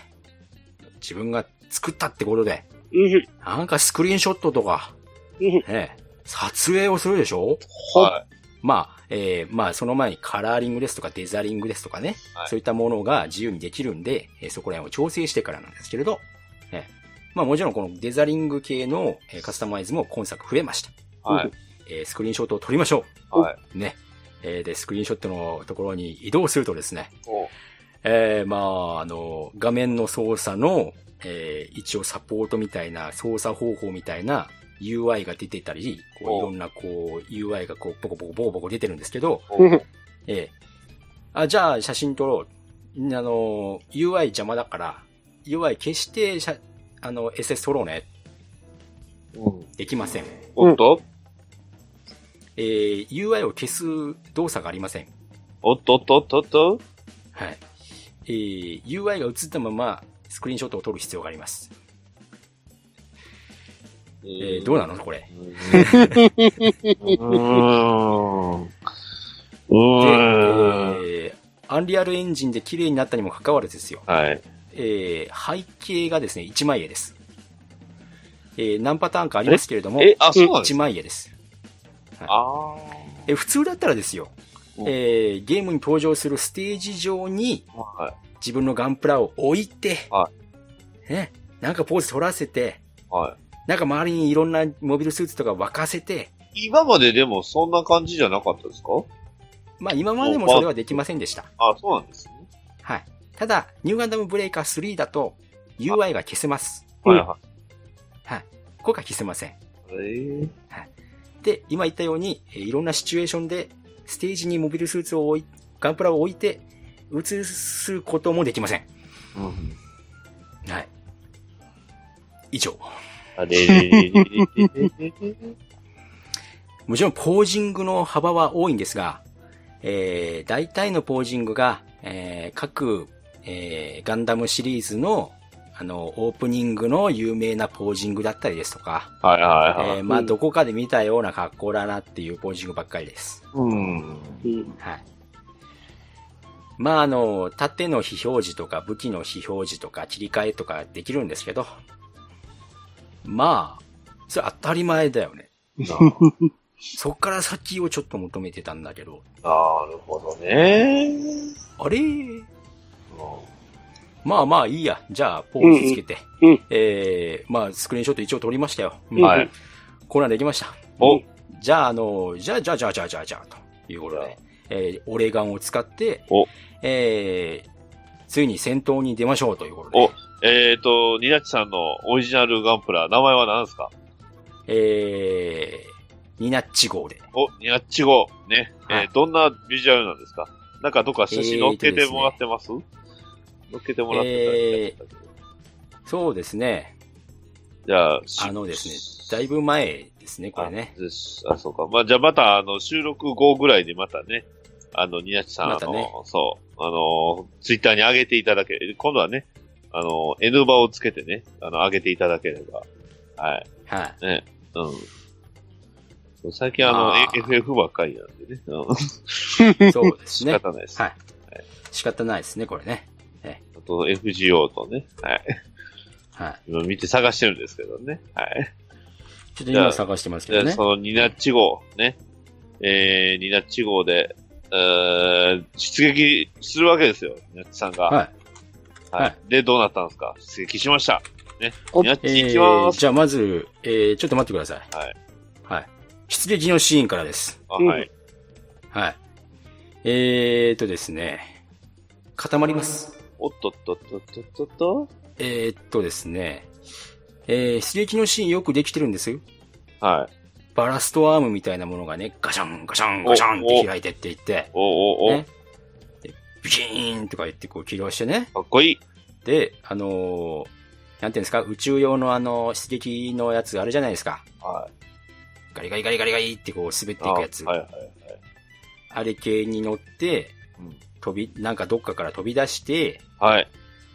自分が作ったってことで、うん。なんかスクリーンショットとか、うん。ね、撮影をするでしょ？はまあ、えー、まあ、その前にカラーリングですとかデザリングですとかね、はいそういったものが自由にできるんで、えーそこら辺を調整してからなんですけれど、ね、まあもちろんこのデザリング系の、えーカスタマイズも今作増えました。い。はい。えースクリーンショットを撮りましょはい。う。ね。えーで、スクリーンショットのところに移動するとですね、おえー、まあ、あの、画面の操作の、えー一応サポートみたいな、操作方法みたいな UI が出てたり、こうおいろんなこう UI がこう、ボコボコボコボコ出てるんですけど、うんえーあ、じゃあ写真撮ろう。あの、UI 邪魔だから、UI 消して写、あの、SS 撮ろうね。うん。できません。おっと？えー UI を消す動作がありません。おっとっとっとっとはい。えー UI が映ったまま、スクリーンショットを撮る必要があります。えーどうなのこれ？うーん。うで、ーん。えーアンリアルエンジンで綺麗になったにもかかわらずですよ。はい。えー背景がですね、1枚絵です。えー何パターンかありますけれども、え、あ、そうなんです1か枚絵です。あえー普通だったらですよ、うんえーゲームに登場するステージ上にあ。はい。自分のガンプラを置いて、はね、なんかポーズ取らせて、はなんか周りにいろんなモビルスーツとか沸かせて、い。今まででもそんな感じじゃなかったですか？まあ今までもそれはできませんでした。あ、そうなんですね。はい。ただ、ニューガンダムブレイカー3だと UI が消せます。はいははい。ここが消せません。い。えで、今言ったように、えーいろんなシチュエーションで、ステージにモビルスーツを置い、ガンプラを置いて、映すこともできません。はい。以上。あれれれれれれれもちろん、ポージングの幅は多いんですが、えー、大体のポージングが、えー、各、えー、ガンダムシリーズの、あの、オープニングの有名なポージングだったりですとか、はいはいはい。えー、まあ、どこかで見たような格好だなっていうポージングばっかりです。うん。うん。はい。まあ、あの、縦の非表示とか武器の非表示とか切り替えとかできるんですけど、まあ、それ当たり前だよね。そっから先をちょっと求めてたんだけど、なるほどね。あれ？まあまあいいや。じゃあ、ポーズつけて。うんうんえー、まあ、スクリーンショット一応撮りましたよ。うんはい。コーナーできました。おじゃあ、あの、じゃあ、じゃあ、じゃあ、じゃあ、じゃあ、じゃあ、ということで、えー、オレガンを使ってお、えー、ついに戦闘に出ましょうということで、おえっ、ー、と、ニナッチさんのオリジナルガンプラ、名前は何ですか？えー、ニナッチ号で。お、ニナッチ号。ね。はいえーどんなビジュアルなんですか？なんかどっか写真載っけてもらってます、載っけてもらってたりそうですね。じゃあ、しあのですね、だいぶ前ですね、これね。ああ、そうか。まあ、じゃあまた、あの、収録後ぐらいでまたね、あの、ニナッチさん、あの、またねそう、あの、ツイッターに上げていただけ、今度はね、あの、N バをつけてね、あの、上げていただければ、はい。はい。ね、うん。最近あの、まあ FF ばっかりなんでね。うんそうです仕ね。方ないです。はい。仕方ないですね、これね。あと FGO とね、はい。はい。今見て探してるんですけどね。はい。ちょっと今探してますけどね。でそのニナッチ号、ね。えー、ニナッチ号で、えー、出撃するわけですよ。ニナッチさんが。はい。はい。はいで、どうなったんですか？出撃しました。ね。おニナッえチ行きまー、す。じゃあまず、えー、ちょっと待ってください。はい。はい。出撃のシーンからです。あはい。はい。えーとですね、固まります。おっとっとっとっとっとっと。えーっとですね、えー、出撃のシーンよくできてるんですよ。はい。バラストアームみたいなものがね、ガシャン、ガシャン、ガシャンって開いてっていって、おおお、ねでビキーンとか言ってこう起動してね。かっこいい。で、あのーなんていうんですか、宇宙用のあの、出撃のやつあるじゃないですか。はい。ガリガリガリガリガリってこう滑っていくやつ。あはいはいはい。あれ系に乗って、うん飛び、なんかどっかから飛び出して、はい。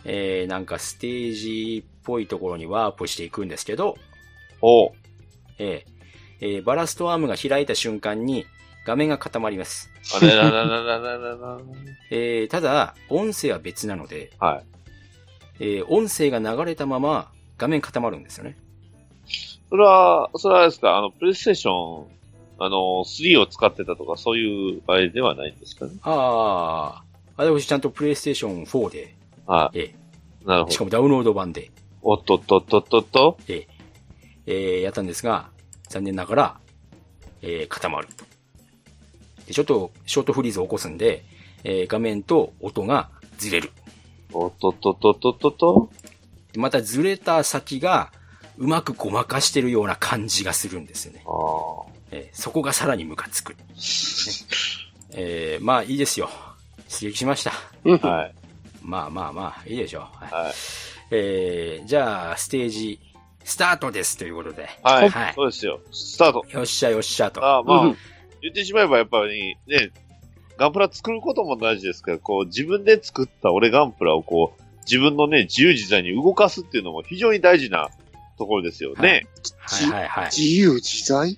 えー、なんかステージっぽいところにワープしていくんですけど、おえーえーバラストアームが開いた瞬間に画面が固まります。あれららららららら。えーただ、音声は別なので、はい。えー音声が流れたまま画面固まるんですよね。それは、それはですか？あの、プレイステーション、あの、3を使ってたとか、そういうあれではないんですかね？ああ、私ちゃんとプレイステーション4で、はえい。なるほーしかど。もダウンロード版で、おっとっとっとっとっと。えーえーやったんですが、残念ながら、えー固まる。でちょっとショートフリーズを起こすんで、えー画面と音がずれる。おっとっとっとっとっとまたずれた先がうまくごまかしてるような感じがするんですよね。ああ。えーそこがさらにムカつく。ねえーまあいいですよ。出撃しました。はい。まあまあまあ、いいでしょう。はいはい。えーじゃあ、ステージ、スタートですということで。はい。はいそうですよ。スタート。よっしゃよっしゃと。ああ、まあ、うん言ってしまえばやっぱりね、ガンプラ作ることも大事ですけど、こう、自分で作った俺ガンプラをこう、自分のね、自由自在に動かすっていうのも非常に大事なところですよね。はいはいはい。自由自在？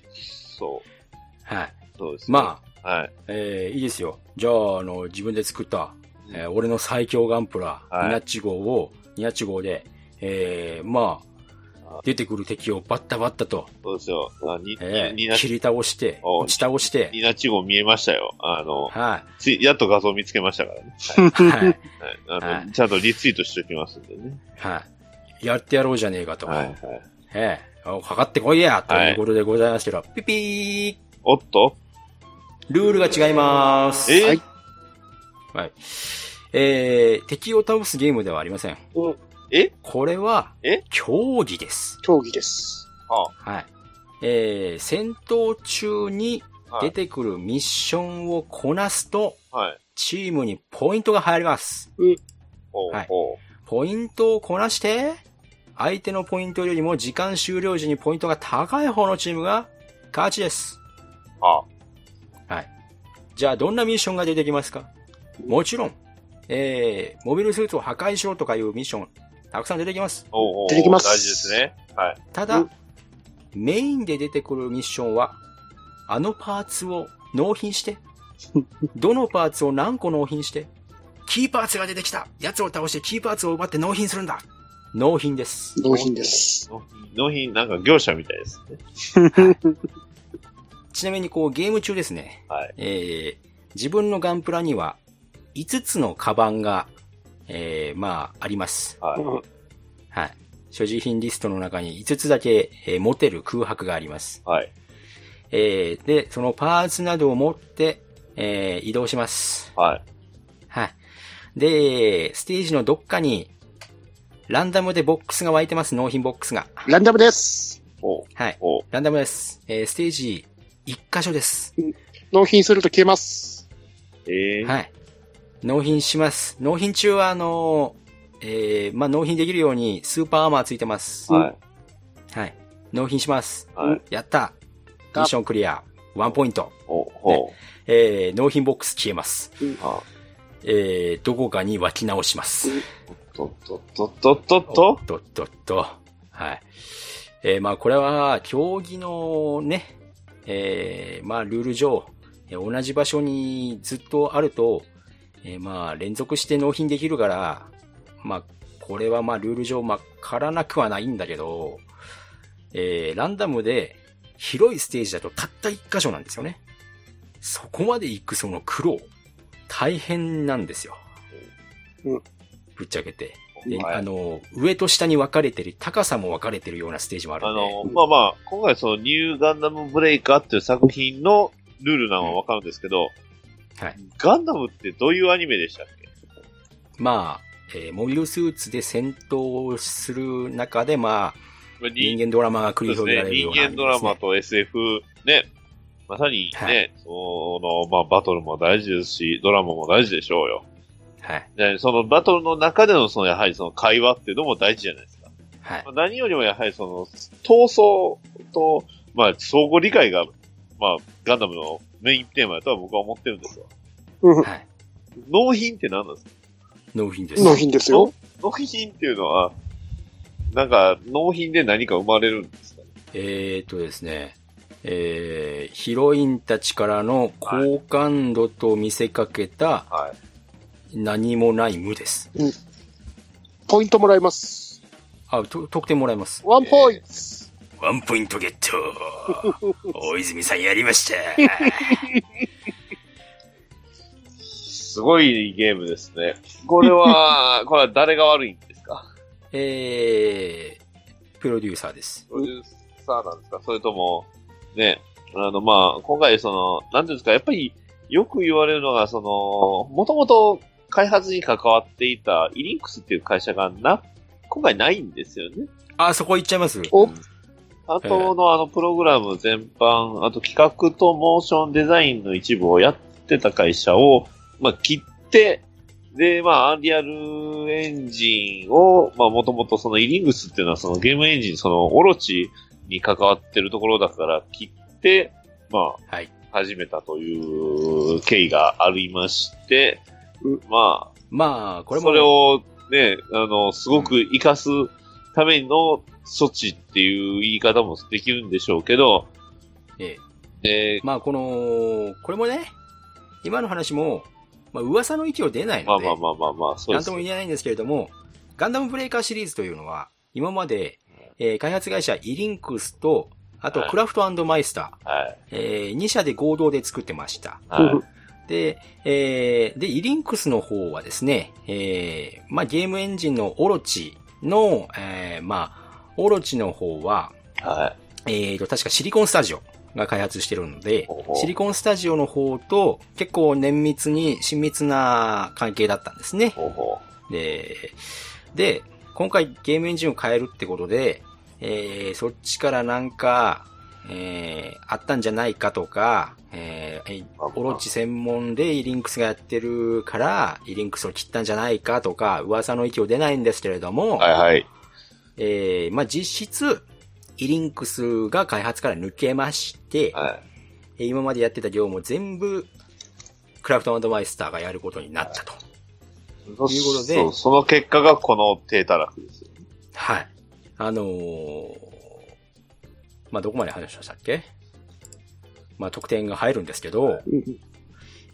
そう。はい。そうです、ね。まあ、あ。はい。えーいいですよ。じゃあ、あの、自分で作った、えー俺の最強ガンプラ、はいニナッチ号を、ニナッチ号で、えーまあ、出てくる敵をバッタバッタと、そうですよ。あに、えー切り倒して、お打ち倒して、ニナチ号見えましたよ。あの、はついやっと画像見つけましたからね。い。はい。はい。あの、はいちゃんとリツイートしておきますんでね。はい。やってやろうじゃねえかと。はい、はい。ええおかかってこいやということでございますけど、ピピーおっと？ルールが違います。え？ーはいはい。えー、敵を倒すゲームではありません。え？これはえ、競技です。競技です。あはい。えー、戦闘中にはい出てくるミッションをこなすと、はい。チームにポイントが入ります。はいポイントをこなして、相手のポイントよりも時間終了時にポイントが高い方のチームが勝ちです。う。あ、はい。じゃあ、どんなミッションが出てきますか？もちろん、えー、モビルスーツを破壊しろとかいうミッション、たくさん出てきます。おうおう出てきます大事ですね。はい。ただうん、メインで出てくるミッションは、あのパーツを納品して、どのパーツを何個納品して、キーパーツが出てきた奴を倒してキーパーツを奪って納品するんだ納品です。納品です。納品、納品なんか業者みたいですね。ちなみにこうゲーム中ですね、はい。えー、自分のガンプラには5つのカバンが、えー、まあ、あります。はい。うんはい。所持品リストの中に5つだけ、えー持てる空白があります。はい。えー、で、そのパーツなどを持って、えー、移動します。はい。はい。で、ステージのどっかに、ランダムでボックスが湧いてます、納品ボックスが。ランダムです。はい。ランダムです。えー、ステージ1箇所です。納品すると消えます。ええはい。納品します。納品中は、あのー、えー、まあ、納品できるようにスーパーアーマーついてます。はい。はい。納品します。はい。やったミッションクリア。ワンポイント。おうほえー、納品ボックス消えます。う。あ、えー、どこかに湧き直します。とっとっとっとっとっととっとっと。はい。えー、まあこれは、競技のね、えー、まあルール上、えー同じ場所にずっとあると、えー、まあ連続して納品できるから、まあこれはまあルール上、まあからなくはないんだけど、えー、ランダムで広いステージだとたった一箇所なんですよね。そこまで行くその苦労、大変なんですよ。うんぶっちゃけて。ではいあの、上と下に分かれてる、高さも分かれてるようなステージもあるあんで。の、まあまあ、今回そのニューガンダムブレイカーっていう作品のルールなのはわかるんですけど、はい。ガンダムってどういうアニメでしたっけ？まあ、えーモビルスーツで戦闘する中で、まあ、まあ人間ドラマが繰り。広げられるような、人間ドラマと SF、ね。まさにね、はいその、まあバトルも大事ですし、ドラマも大事でしょうよ。はい。で、そのバトルの中でのその、やはりその会話っていうのも大事じゃないですか。はい。まあ何よりもやはりその、闘争と、まあ相互理解が、まあガンダムのメインテーマだとは僕は思ってるんですよ。うんはい。納品って何なんですか？納品です。納品ですよ。納品っていうのは、なんか、納品で何か生まれるんですか？ねえーっとですね、えー、ヒロインたちからの好感度と見せかけたはい。何もない無です。ポイントもらいます。あ、と得点もらえます。ワンポイント。ワンポイントゲット 大泉さんやりましたすごいゲームですね。これは、これは誰が悪いんですか？えー、プロデューサーです。プロデューサーなんですか？それとも、ね、あの、まあ、今回その、なんていうんですか、やっぱりよく言われるのが、その、もともと開発に関わっていたイリンクスっていう会社がな、今回ないんですよね。あ、そこ行っちゃいますおあとのあのプログラム全般、あと企画とモーションデザインの一部をやってた会社を、まあ、切って、で、まあ、アンリアルエンジンを、まあ、もともとそのイリングスっていうのはそのゲームエンジン、そのオロチに関わってるところだから切って、まあ、はい。始めたという経緯がありまして、まあ、まあ、これも、それをね、あの、すごく活かすための措置っていう言い方もできるんでしょうけど、ええ。えまあ、この、これもね、今の話も、まあ、噂の域を出ないので、まあまあまあまあまあ、そうなんです。とも言えないんですけれども、ガンダムブレイカーシリーズというのは、今まで、えー開発会社イリンクスと、あとはい。クラフトマイスター、はい。えー2社で合同で作ってました。はで、えーで、イリンクスの方はですね、えーまあ、ゲームエンジンのオロチの、えーまあ、オロチの方は、い。はえーと、確かシリコンスタジオが開発してるのでシリコンスタジオの方と結構綿密に親密な関係だったんですねで、で、今回ゲームエンジンを変えるってことで、えー、そっちからなんか、えー、あったんじゃないかとか、えー、オロチ専門でイリンクスがやってるから、イリンクスを切ったんじゃないかとか、噂の域を出ないんですけれども、はいはい。えー、まあ、実質、イリンクスが開発から抜けまして、はい。えー今までやってた業務を全部、クラフトアドバイスターがやることになったと。ということでそう、その結果がこの低たらくですよ。はい。あのー、まあ、どこまで話しましたっけ？まあ、得点が入るんですけど、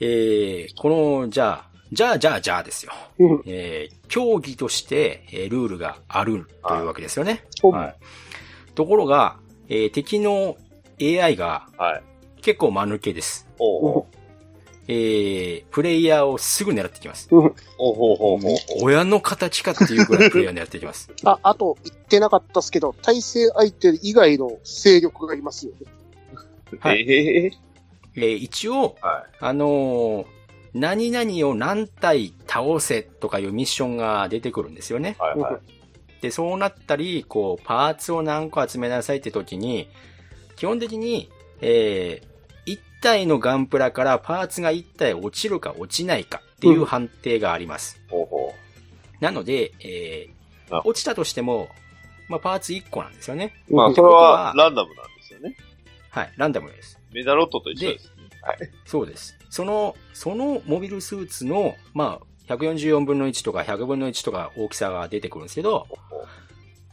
えー、この、じゃあ、じゃあ、じゃあ、じゃあですよ。うんえー、競技として、えールールがあるというわけですよね。はい。ところが、えー敵の AI がはい。結構間抜けです。おうえー、プレイヤーをすぐ狙ってきます。おうほうほうほう。親の形かっていうぐらいプレイヤー狙ってきます。あ、あと言ってなかったっすけど、対戦相手以外の勢力がいますよね。はいえええー一応、はあのー何々を何体倒せとかいうミッションが出てくるんですよね。はいはい。で、そうなったり、こう、パーツを何個集めなさいって時に、基本的に、えー、1体のガンプラからパーツが1体落ちるか落ちないかっていう判定があります。ほうほなので、えあー、落ちたとしても、まあ、パーツ1個なんですよね。う。まあ、うんそれはランダムなんですよね。はい、ランダムです。メダロットと一緒ですね。はい。そうです。その、そのモビルスーツの、まあ、144分の1とか100分の1とか大きさが出てくるんですけど、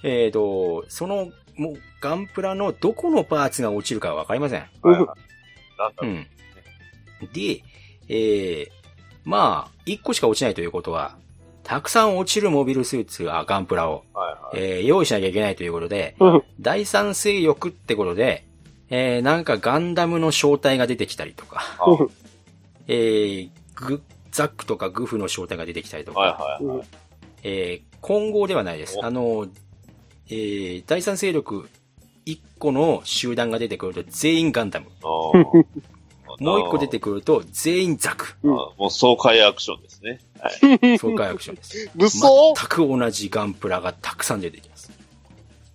えっ、と、その、もう、ガンプラのどこのパーツが落ちるかはわかりません。うん。で、えー、まあ、1個しか落ちないということは、たくさん落ちるモビルスーツ、あ、ガンプラを、はいはい。えー用意しなきゃいけないということで、うん第三勢力ってことで、えー、なんかガンダムの正体が出てきたりとか、えー、グザックとかグフの正体が出てきたりとか、はいはいはい。えー、混合ではないです。おあの、えー、第三勢力1個の集団が出てくると全員ガンダム。もう1個出てくると全員ザク。もう爽快アクションですね。はい。爽快アクションです。武装全く同じガンプラがたくさん出てきます。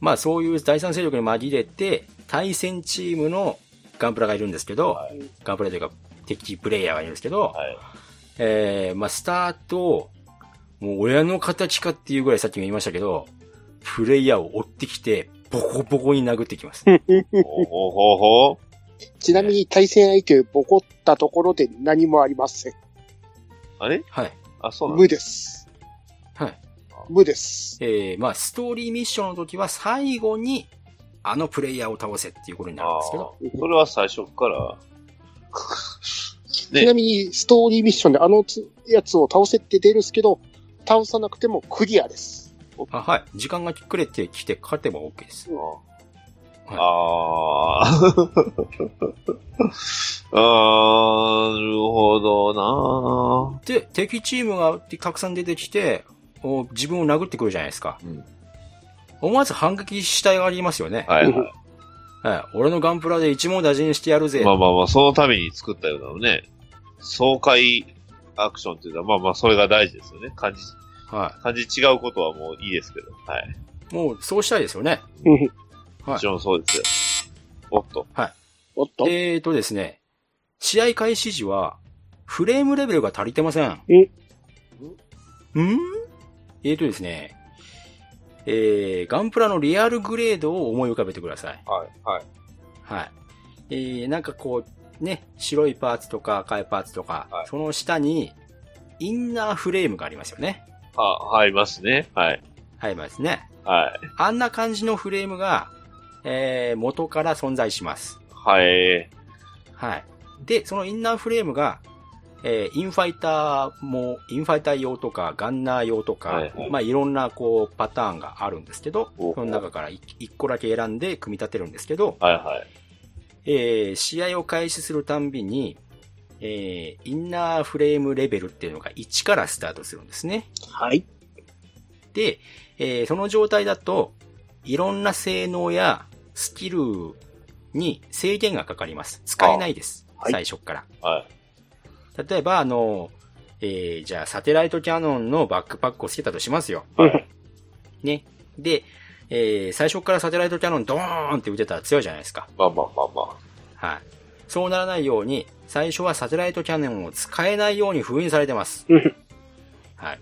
まあそういう第三勢力に紛れて、対戦チームのガンプラがいるんですけど、はいガンプラというか敵プレイヤーがいるんですけど、はい。えー、まあスタート、もう親の形かっていうぐらいさっきも言いましたけど、プレイヤーを追ってきて、ボコボコに殴ってきます。ほうほうほうほう。ちなみに対戦相手をボコったところで何もありません。あれ？はい。あ、そうなん無です。はい。無です。えー、まあストーリーミッションの時は最後に、あのプレイヤーを倒せっていうことになるんあですけど、あ。それは最初から。ちなね。みに、ストーリーミッションであのつやつを倒せって出るんですけど、倒さなくてもクリアです。あはい。時間がくれてきて勝てば OK です。ああ。あー なるほどなで、敵チームがたくさん出てきて、お自分を殴ってくるじゃないですか。うん思わず反撃したいがありますよね。はいはい。はい。俺のガンプラで一網打尽してやるぜ。まあまあまあ、そのために作ったようなのね。爽快アクションっていうのは、まあまあ、それが大事ですよね。感じ、は感じ違うことはもういいですけど。はい。い。もう、そうしたいですよね。はいもちろんそうですよ。おっと。おっと。えーとですね、試合開始時は、フレームレベルが足りてません。えん？えーとですね、えー、ガンプラのリアルグレードを思い浮かべてください。はい、はい。はい。えー、なんかこう、ね、白いパーツとか赤いパーツとか、はいその下に、インナーフレームがありますよね。あ、入りますね。はい。ありますね。はい。あんな感じのフレームが、えー、元から存在します。はい。はい。で、そのインナーフレームが、えー、インファイターも、インファイター用とか、ガンナー用とか、はいはいまあいろんなこう、パターンがあるんですけど、その中から一一個だけ選んで組み立てるんですけど、はい、はい。えー、試合を開始するたんびに、えー、インナーフレームレベルっていうのが1からスタートするんですね。はい。で、えーその状態だと、いろんな性能やスキルに制限がかかります。使えないです。はい最初から。はい。例えば、あの、えーじゃあ、サテライトキャノンのバックパックをつけたとしますよ。はい。ね。で、えー、最初からサテライトキャノンドーンって撃てたら強いじゃないですか。まあまあまあまはい。そうならないように、最初はサテライトキャノンを使えないように封印されてます。うんはい。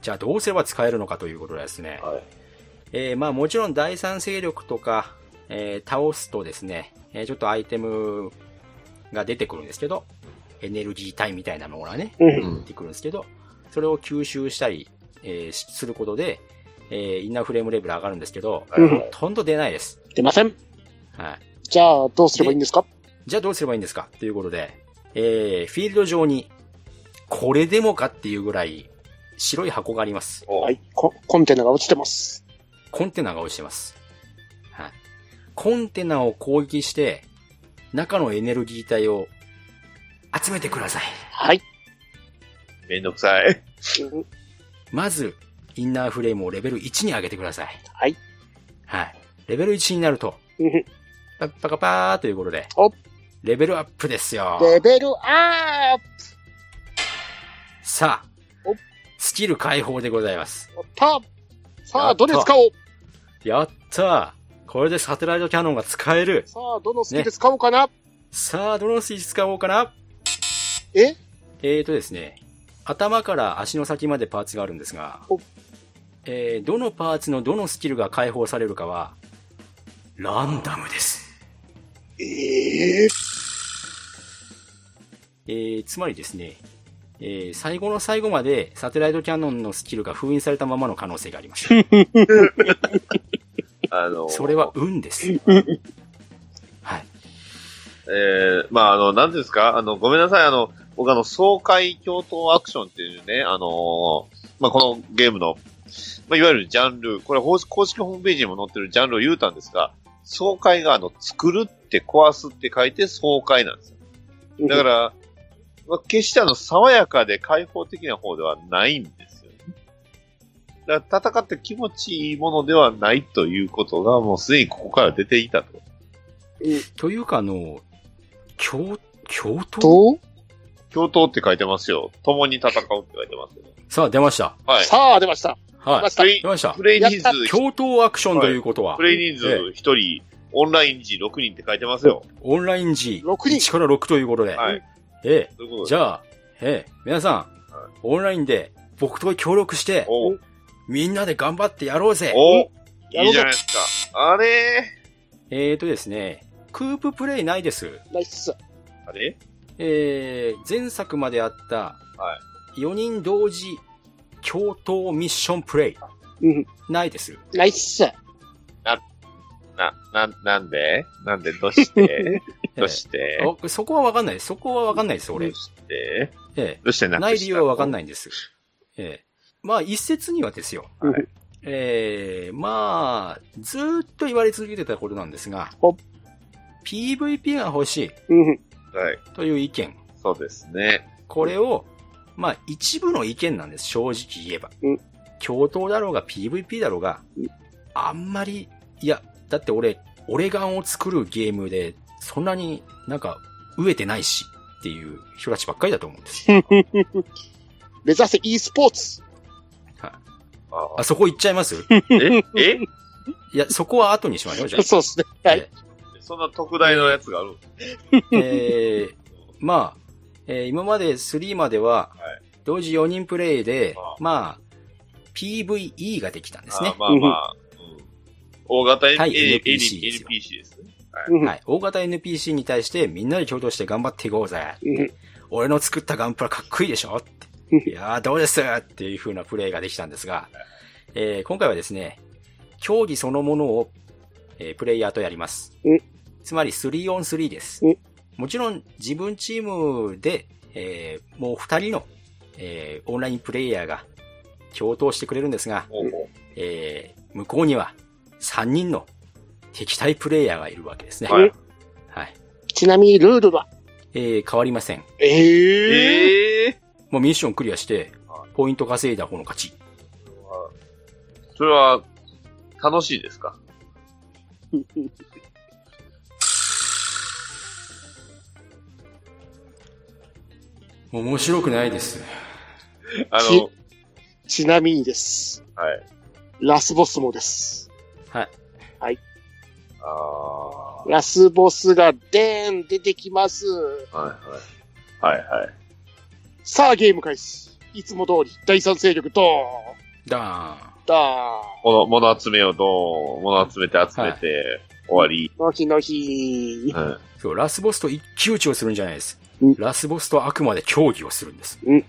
じゃあどうすれば使えるのかということでですね。はいえーまあもちろん第三勢力とか、えー倒すとですね、えーちょっとアイテムが出てくるんですけど、エネルギー体みたいなのがね、うん出てくるんですけど、それを吸収したり、えーしすることで、えーインナーフレームレベル上がるんですけど、うんほとんど出ないです。出ません。はい。じゃあ、どうすればいいんですか？じゃあどうすればいいんですか？ということで、えー、フィールド上に、これでもかっていうぐらい、白い箱があります。はい。ココンテナが落ちてます。コンテナが落ちてます。はい。コンテナを攻撃して、中のエネルギー体を集めてください。はい。めんどくさい。うんまず、インナーフレームをレベル1に上げてください。はい。はい。レベル1になると、うんパッパカパーということでお、レベルアップですよ。レベルアップさあお、スキル解放でございます。やったさあ、どれ使おうやったこれでサテライトキャノンが使える。さあ、どのスキル使おうかな、さあ、どのスイッチ使おうかなえ？えーとですね、頭から足の先までパーツがあるんですがお、えー、どのパーツのどのスキルが解放されるかは、ランダムです。えええー、つまりですね、えー、最後の最後までサテライトキャノンのスキルが封印されたままの可能性があります。あの、それは運です。はい。えー、まあ、あの、なんですか？あの、ごめんなさい、あの、僕あの、爽快共闘アクションっていうね、あのーまあ、このゲームの、まあ、いわゆるジャンル、これ公式公式ホームページにも載ってるジャンルを言うたんですが、爽快があの、作るって壊すって書いて爽快なんですよ。だから、まあ、決してあの、爽やかで開放的な方ではないんですよね。だから戦って気持ちいいものではないということが、もうすでにここから出ていたと。というか、あの、共、共闘？と、共闘って書いてますよ。共に戦うって書いてますよ。さあ、出ました。はい。さあ、出ました。はい。ましたプレイ出ました。プレイ人数、共闘アクションということは、プレイ人数1人、オンライン時6人って書いてますよ。オンライン時6人1から6ということで、はい。えそういうことえ、じゃあ、ええ、皆さん、オンラインで僕と協力して、おみんなで頑張ってやろうぜ。おいいじゃないですか。あれえーとですね、クーププレイないです。ナイス。あれ？えー、前作まであった、は4人同時共闘ミッションプレイ、うん。ないです。ナイス。な、な、なんで？なんで？どうして？どうして？あそこはわかんないです。そこはわかんないです、俺どう。して？えどうしてえ、ない理由はわかんい。ないんです。ええ。まあ、一説にはですよ。はいええまあ、ずーっと言われ続けてたことなんですがほ、PVP が欲しいうん。はい。という意見。そうですね。これを、まあ、一部の意見なんです、正直言えばうん。共闘だろうが PVP だろうがうん、あんまり、いや、だって俺、オレガンを作るゲームで、そんなになんか、飢えてないし、っていう人たちばっかりだと思うんです。目指せ e スポーツ。ああ、そこ行っちゃいます？え？え？いや、そこは後にしましょう、じゃあ。そうですね。はい。えそんな特大のやつがあるえーまあ、えー今まで3までははい、同時4人プレイでああ、まあ、PVE ができたんですねあ。まあまあ、うん大型対 N- NPC ですよ NPC ですね。うんはい。大型 NPC に対してみんなで共闘して頑張っていこうぜ。うん俺の作ったガンプラかっこいいでしょっうんて。いやーどうですっていう風なプレイができたんですが、えー今回はですね、競技そのものを、えープレイヤーとやりますうん。つまり 3on3 ですうん。もちろん自分チームで、えーもう2人の、えーオンラインプレイヤーが共闘してくれるんですが、えー向こうには3人の敵対プレイヤーがいるわけですね。はいはい。ちなみにルールは？えー変わりません。ええええもうミッションクリアしてはい、ポイント稼いだ方の勝ち。それは、楽しいですか？面白くないです。あの、ちなみにです。はい。ラスボスもです。はい。はい。あラスボスがでーん出てきます。あ。はいはい。はいはい。さあ、ゲーム開始。いつも通り、第三勢力、ドーンダダー物、物集めようと、物集めて集めて、終わり。ンの日の日。はい。ーン。そう、ラスボスと一騎打ちをするんじゃないですうん。ラスボスとあくまで競技をするんです。うん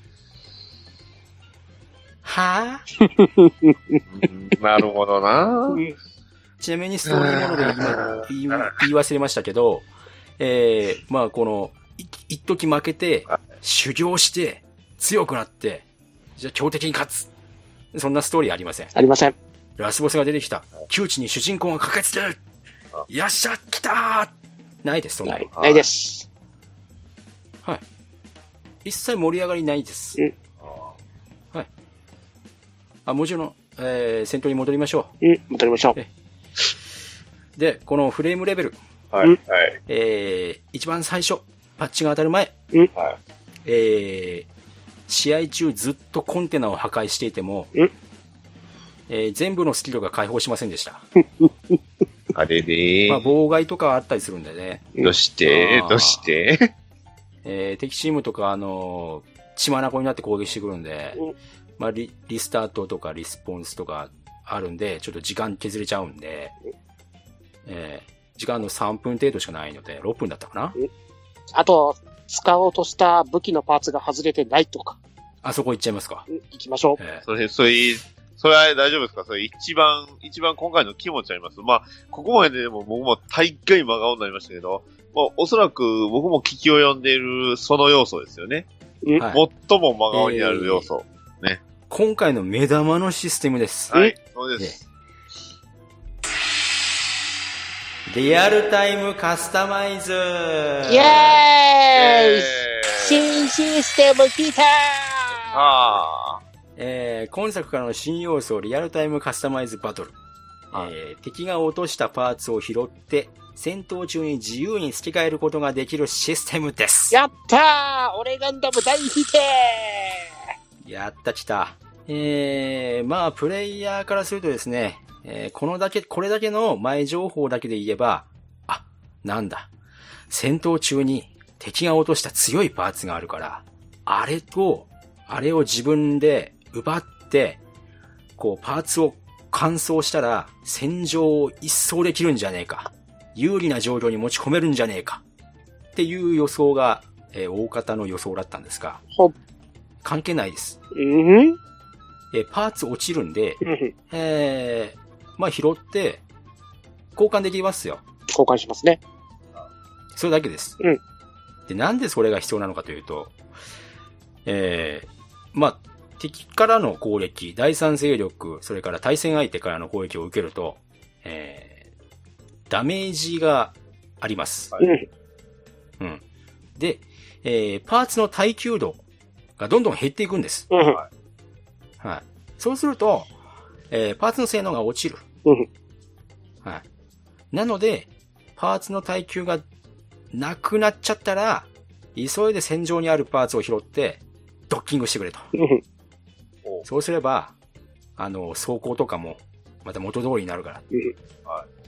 はうんなるほどな。ぁちなみにストーリーモードで今言い言い忘れましたけど、えー、まあこの、い一時負けて、修行して、強くなって、じゃあ強敵に勝つ。そんなストーリーありません。ありません。ラスボスが出てきた。窮地に主人公が駆けつけるよっしゃ来たーないです、そんなの。ないです。はい。一切盛り上がりないです。うんはい。あ、もちろん、えー、戦闘に戻りましょうん、戻りましょう。う。で、このフレームレベル、はい。えー、一番最初、パッチが当たる前、うんはい。えー、試合中ずっとコンテナを破壊していても、うんえー全部のスキルが解放しませんでした。あれでまあ、妨害とかあったりするんでね。どうして？どうして？えー敵チームとか、あのー血眼になって攻撃してくるんで、うんまあリ、リスタートとかリスポンスとかあるんで、ちょっと時間削れちゃうんで、えー時間の3分程度しかないので、6分だったかな？あと、使おうとした武器のパーツが外れてないとか。あそこ行っちゃいますか。うん行きましょう。えそれ、それ、それは大丈夫ですか？それ一番、一番今回の気持ちあります。まあ、ここまででも僕も大概真顔になりましたけど、まあ、おそらく僕も聞き及んでいるその要素ですよね。うんはい。最も真顔になる要素。今回の目玉のシステムです。はい、そうです。リアルタイムカスタマイズ。イエーイえ。新システム来たー。あえー今作からの新要素、リアルタイムカスタマイズバトル。はい。えー敵が落としたパーツを拾って、戦闘中に自由に付け替えることができるシステムです。やったー俺ガンダム大否定やったきた。えー、まあ、プレイヤーからするとですね、えーこのだけ、これだけの前情報だけで言えば、あ、なんだ。戦闘中に敵が落とした強いパーツがあるから、あれと、あれを自分で奪って、こう、パーツを乾燥したら、戦場を一掃できるんじゃねえか。有利な状況に持ち込めるんじゃねえか。っていう予想が、えー大方の予想だったんですが。関係ないです。うん？えーパーツ落ちるんで、うんえー、まあ拾って、交換できますよ。交換しますね。それだけです。うんで、なんでそれが必要なのかというと、えー、まあ、敵からの攻撃、第三勢力、それから対戦相手からの攻撃を受けると、えー、ダメージがあります。はいうん。うん。で、えー、パーツの耐久度がどんどん減っていくんです。うん。はい。そうすると、えーパーツの性能が落ちる。うん。はい。なので、パーツの耐久がなくなっちゃったら、急いで戦場にあるパーツを拾って、ドッキングしてくれと。うん。そうすれば、あの、走行とかも、また元通りになるから。うんはうん。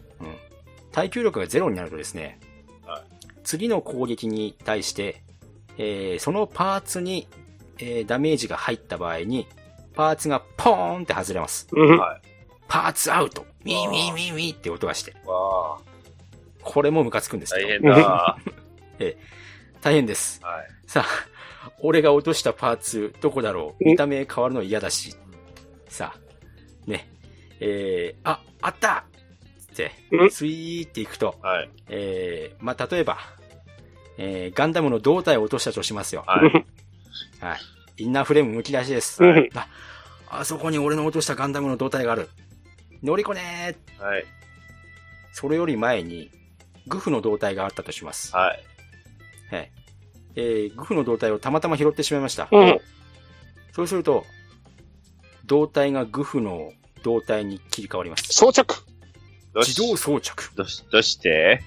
耐久力がゼロになるとですね、はい次の攻撃に対して、えーそのパーツに、えーダメージが入った場合に、パーツがポーンって外れます。うん。パーツアウトミーミーミーミーって音がして。わあ、これもムカつくんですけど。大変だ。は 大変です。い。さあ、俺が落としたパーツ、どこだろう？うん見た目変わるの嫌だし。さあ、ね。えー、あ、あったスイーっていくと、はい。えー、まあ、例えば、えー、ガンダムの胴体を落としたとしますよ。はい。はい。インナーフレーム剥き出しです。うんあ、あそこに俺の落としたガンダムの胴体がある。乗りこねーはい。それより前に、グフの胴体があったとします。はい。はい。えー、グフの胴体をたまたま拾ってしまいました。うん。そうすると、胴体がグフの胴体に切り替わります。装着自動装着。どうし、どうして？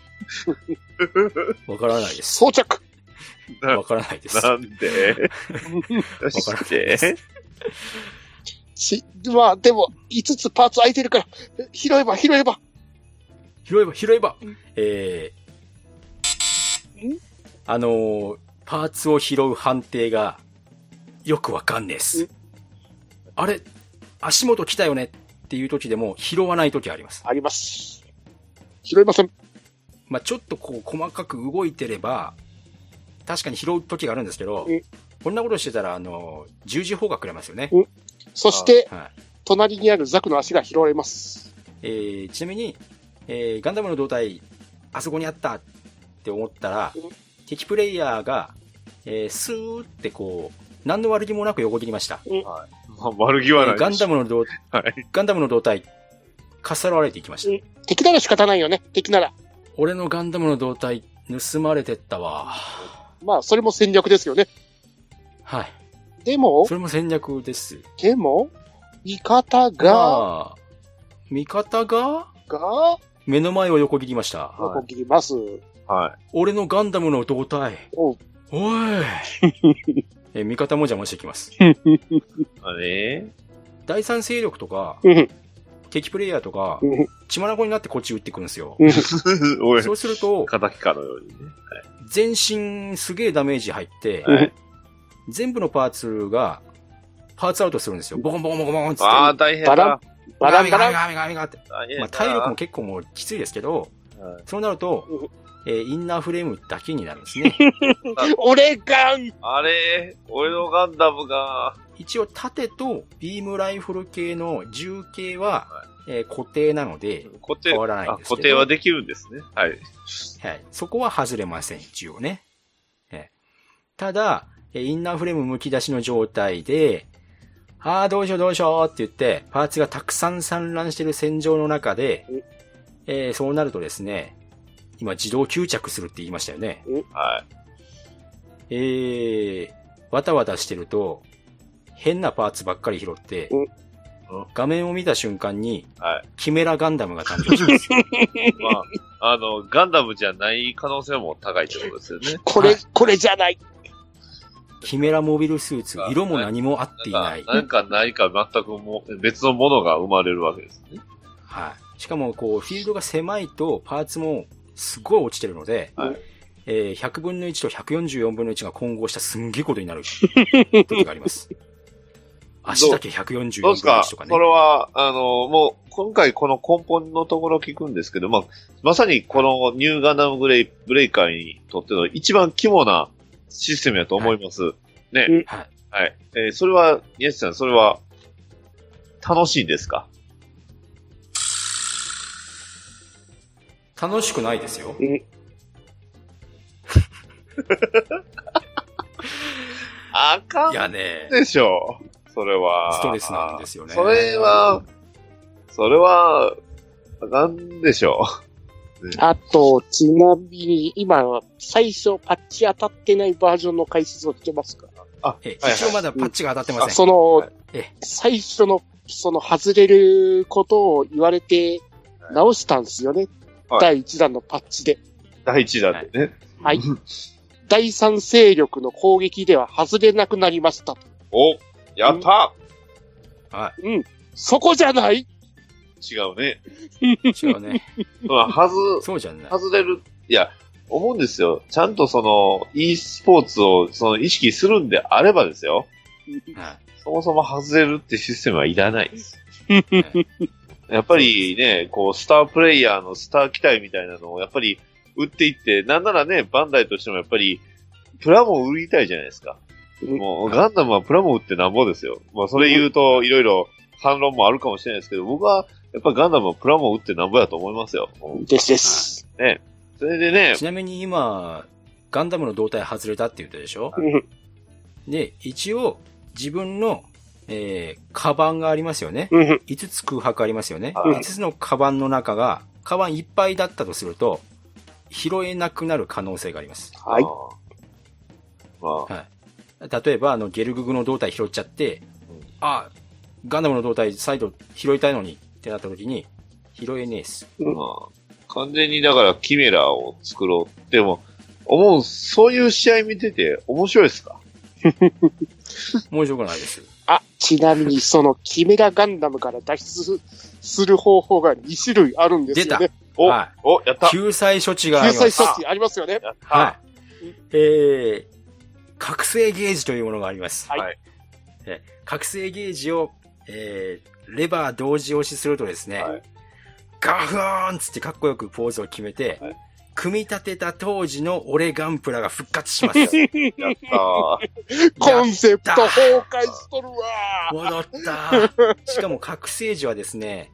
わからないです。装着なわからないです。なんで？どうわからないして？ですし、まあ、でも、5つパーツ空いてるから、拾えば、拾えば。拾えば、拾えば、えー、あのーパーツを拾う判定が、よくわかんねえっす。あれ、足元来たよねっていう時でも拾わない時あります。あります。拾えません。まあちょっとこう細かく動いてれば、確かに拾う時があるんですけどうん、こんなことしてたら、あの、十字砲がくれますよね。うんそして、はい。隣にあるザクの足が拾われます。えーちなみに、えーガンダムの胴体、あそこにあったって思ったらうん、敵プレイヤーが、えースーってこう、何の悪気もなく横切りました。まあ、悪気はないえーガンダムの胴、はい。ガンダムの胴体、かっさらわれていきました。うん敵なら仕方ないよね。敵なら。俺のガンダムの胴体、盗まれてったわ。まあ、それも戦略ですよね。はい。でもそ、れも戦略です。でも、味方が、が、味方が、が、目の前を横切りました。横切ります。は俺のガンダムの胴体。おうおい。えー味方も邪魔してきます。い。あれ？第三勢力とか、う ん敵プレイヤーとかうん、血眼になってこっち撃ってくるんですよ。そうすると、敵かのようにね。全身すげえダメージ入って、はい。全部のパーツが、パーツアウトするんですよ。ボコンボコンボコンボコンっつって。ああ、大変バラ。バランバラン。ガミガミガミガミガミって。大変だ。まあ、体力も結構もうきついですけど、はいそうなるとうん、えーインナーフレームだけになるんですね。俺ガンあれ俺のガンダムが、一応盾とビームライフル系の銃系はは、えー固定なので、固定、変わらないんあですけど固定はできるんですね。はい。はい、そこは外れません、一応ね。えーただ、えーインナーフレーム剥き出しの状態で、ああ、どうしようどうしようって言って、パーツがたくさん散乱している戦場の中で、えーそうなるとですね、今自動吸着するって言いましたよね。はい。えー、わたわたしてると、変なパーツばっかり拾ってうん、画面を見た瞬間に、はい。キメラガンダムが誕生します。まあ、あの、ガンダムじゃない可能性も高いってことですよね。これ、はいこれじゃない。キメラモビルスーツ、色も何も合っていない。なんか、何か全くも別のものが生まれるわけですね。はい。しかも、こう、フィールドが狭いと、パーツもすごい落ちてるので、はいえー100分の1と144分の1が混合したすんげえことになる 時があります。足だけ144分のどうですか1とかねそ。れは、あの、もう、今回この根本のところ聞くんですけど、まあ、まさにこのニューガンダムブレイブレイカーにとっての一番肝なシステムやと思います。ね。うんはい。はい。えーそれは、宮地さん、それは、楽しいんですか？楽しくないですよ。あかんいやね、でしょう。それは。ストレスなんですよねそれは、それは、あかんでしょあと、ちなみに、今、最初パッチ当たってないバージョンの解説をしてますか？あ、一応まだパッチが当たってまあせん。その、え最初の、その外れることを言われて、直したんですよね。はい第1弾のパッチで。第一弾でね。はい。第三勢力の攻撃では外れなくなりました。お、やったうん。そこじゃない？違うね。違うね。まあ、はず、そうじゃない。外れる。いや、思うんですよ。ちゃんとその、e スポーツをその意識するんであればですよ。はいそもそも外れるってシステムはいらないです。はいやっぱりね、こう、スタープレイヤーのスター機体みたいなのをやっぱり売っていって、なんならね、バンダイとしてもやっぱり、プラモ売りたいじゃないですか。うんもう、ガンダムはプラモ売ってなんぼですよ。まあ、それ言うと、いろいろ反論もあるかもしれないですけど、僕は、やっぱガンダムはプラモ売ってなんぼやと思いますよ。ですです。それでね、ちなみに今、ガンダムの胴体外れたって言ったでしょ？うんで、一応、自分の、えー、カバンがありますよね。うん5つ空白ありますよね。はい5つのカバンの中が、カバンいっぱいだったとすると、拾えなくなる可能性があります。はい。まあ、はい。例えば、あの、ゲルググの胴体拾っちゃって、あ、ガンダムの胴体再度拾いたいのにってなった時に、拾えねえっす。まあ、完全にだからキメラを作ろう。でも、思う、そういう試合見てて面白いですか？面白くないです。あ、ちなみに、そのキメラガンダムから脱出する方法が2種類あるんですよね。お、はお、やった。救済処置があ救ります。済措置ありますよね。はい。えー、覚醒ゲージというものがあります。はいはいえ覚醒ゲージを、えー、レバー同時押しするとですね、はいガフーンつってかっこよくポーズを決めて、はい組み立てた当時の俺ガンプラが復活します。やったー。コンセプト崩壊しとるわ戻った。しかも覚醒時はですね、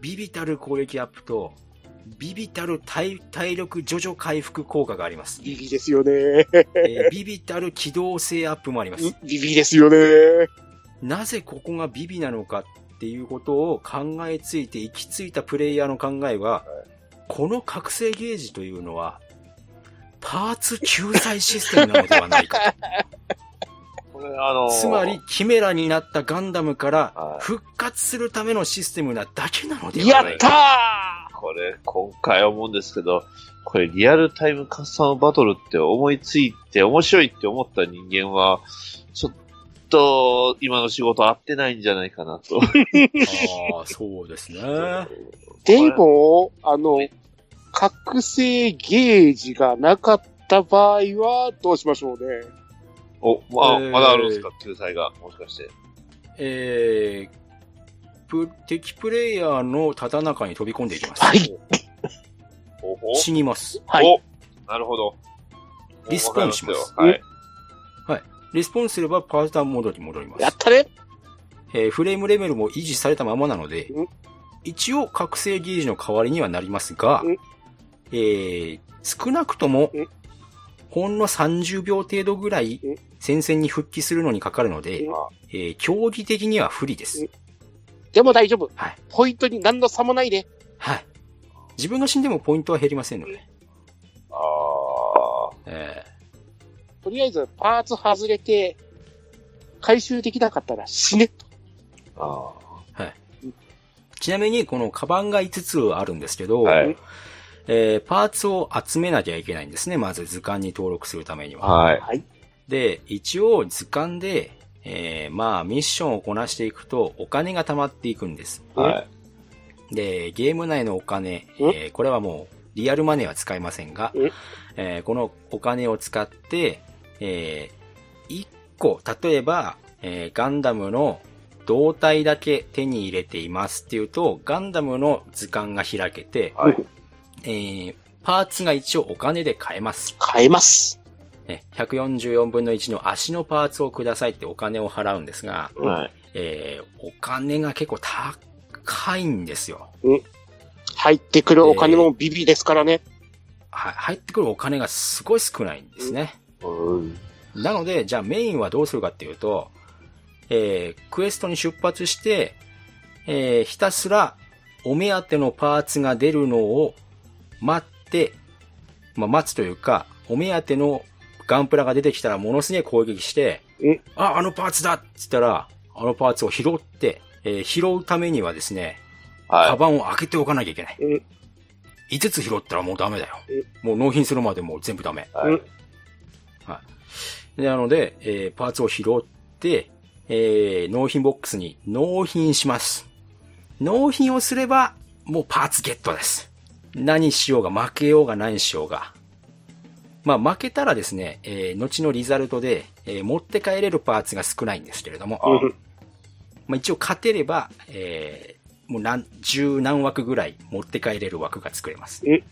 ビビたる攻撃アップと、ビビたる体体力徐々回復効果があります。ビビですよね。えービビたる機動性アップもあります。ビビですよね。なぜここがビビなのかっていうことを考えついて行き着いたプレイヤーの考えは、この覚醒ゲージというのは、パーツ救済システムなのではないか これ、あのと。ーつまり、、キメラになったガンダムからはい復活するためのシステムなだけなのではないやったか。ーこれ、今回思うんですけど、これリアルタイムカスタムバトルって思いついて面白いって思った人間は、ちょっと今の仕事合ってないんじゃないかなと。ああ、そうですね。でも、あの、覚醒ゲージがなかった場合はどうしましょうね。お、まあ、えーまだあるんですか救済が。もしかして。えー、プ敵プレイヤーのただ中に飛び込んでいきます。はい。死にます。はいおなるほど。リスポンしますはい。リスポンすればパーターンモードに戻ります。やったねえーフレームレベルも維持されたままなのでうん、一応覚醒ゲージの代わりにはなりますがうん、えー少なくともうん、ほんの30秒程度ぐらいうん戦線に復帰するのにかかるのでうん、えー競技的には不利です。でも大丈夫。はい。ポイントに何の差もないね。はい。自分が死んでもポイントは減りませんので。ああ。えとりあえず、パーツ外れて、回収できなかったら死ね。あーはい。ちなみに、このカバンが5つあるんですけど、はいえーパーツを集めなきゃいけないんですね。まず図鑑に登録するためにあ。は。はい。はい。で、一応図鑑で、えーまあ、ミッションをこなしていくと、お金が貯まっていくんです。はい。で、ゲーム内のお金、うん？えーこれはもう、リアルマネーは使いませんがうん、えーこのお金を使って、え1個、例えば、えーガンダムの胴体だけ手に入れていますっていうと、ガンダムの図鑑が開けて、はい。えーパーツが一応お金で買えます。変えます。ね144分の1の足のパーツをくださいってお金を払うんですが、はい。えーお金が結構高いんですよ。入ってくるお金もビビですからね。は入ってくるお金がすごい少ないんですね。うん。なので、じゃあメインはどうするかっていうと、えークエストに出発して、えーひたすらお目当てのパーツが出るのを待って、まあ、待つというか、お目当てのガンプラが出てきたらものすげえ攻撃してうん、あ、あのパーツだって言ったら、あのパーツを拾って、えー拾うためにはですね、カはバンを開けておかなきゃいけない。うん5つ拾ったらもうダメだよ。もう納品するまでもう全部ダメ。い。はい。で、なので、えーパーツを拾って、えー納品ボックスに納品します。納品をすれば、もうパーツゲットです。何しようが、負けようが何しようが。まあ、負けたらですね、えー後のリザルトで、えー持って帰れるパーツが少ないんですけれども、うんまあ、一応勝てれば、えーもう何、十何枠ぐらい持って帰れる枠が作れます。え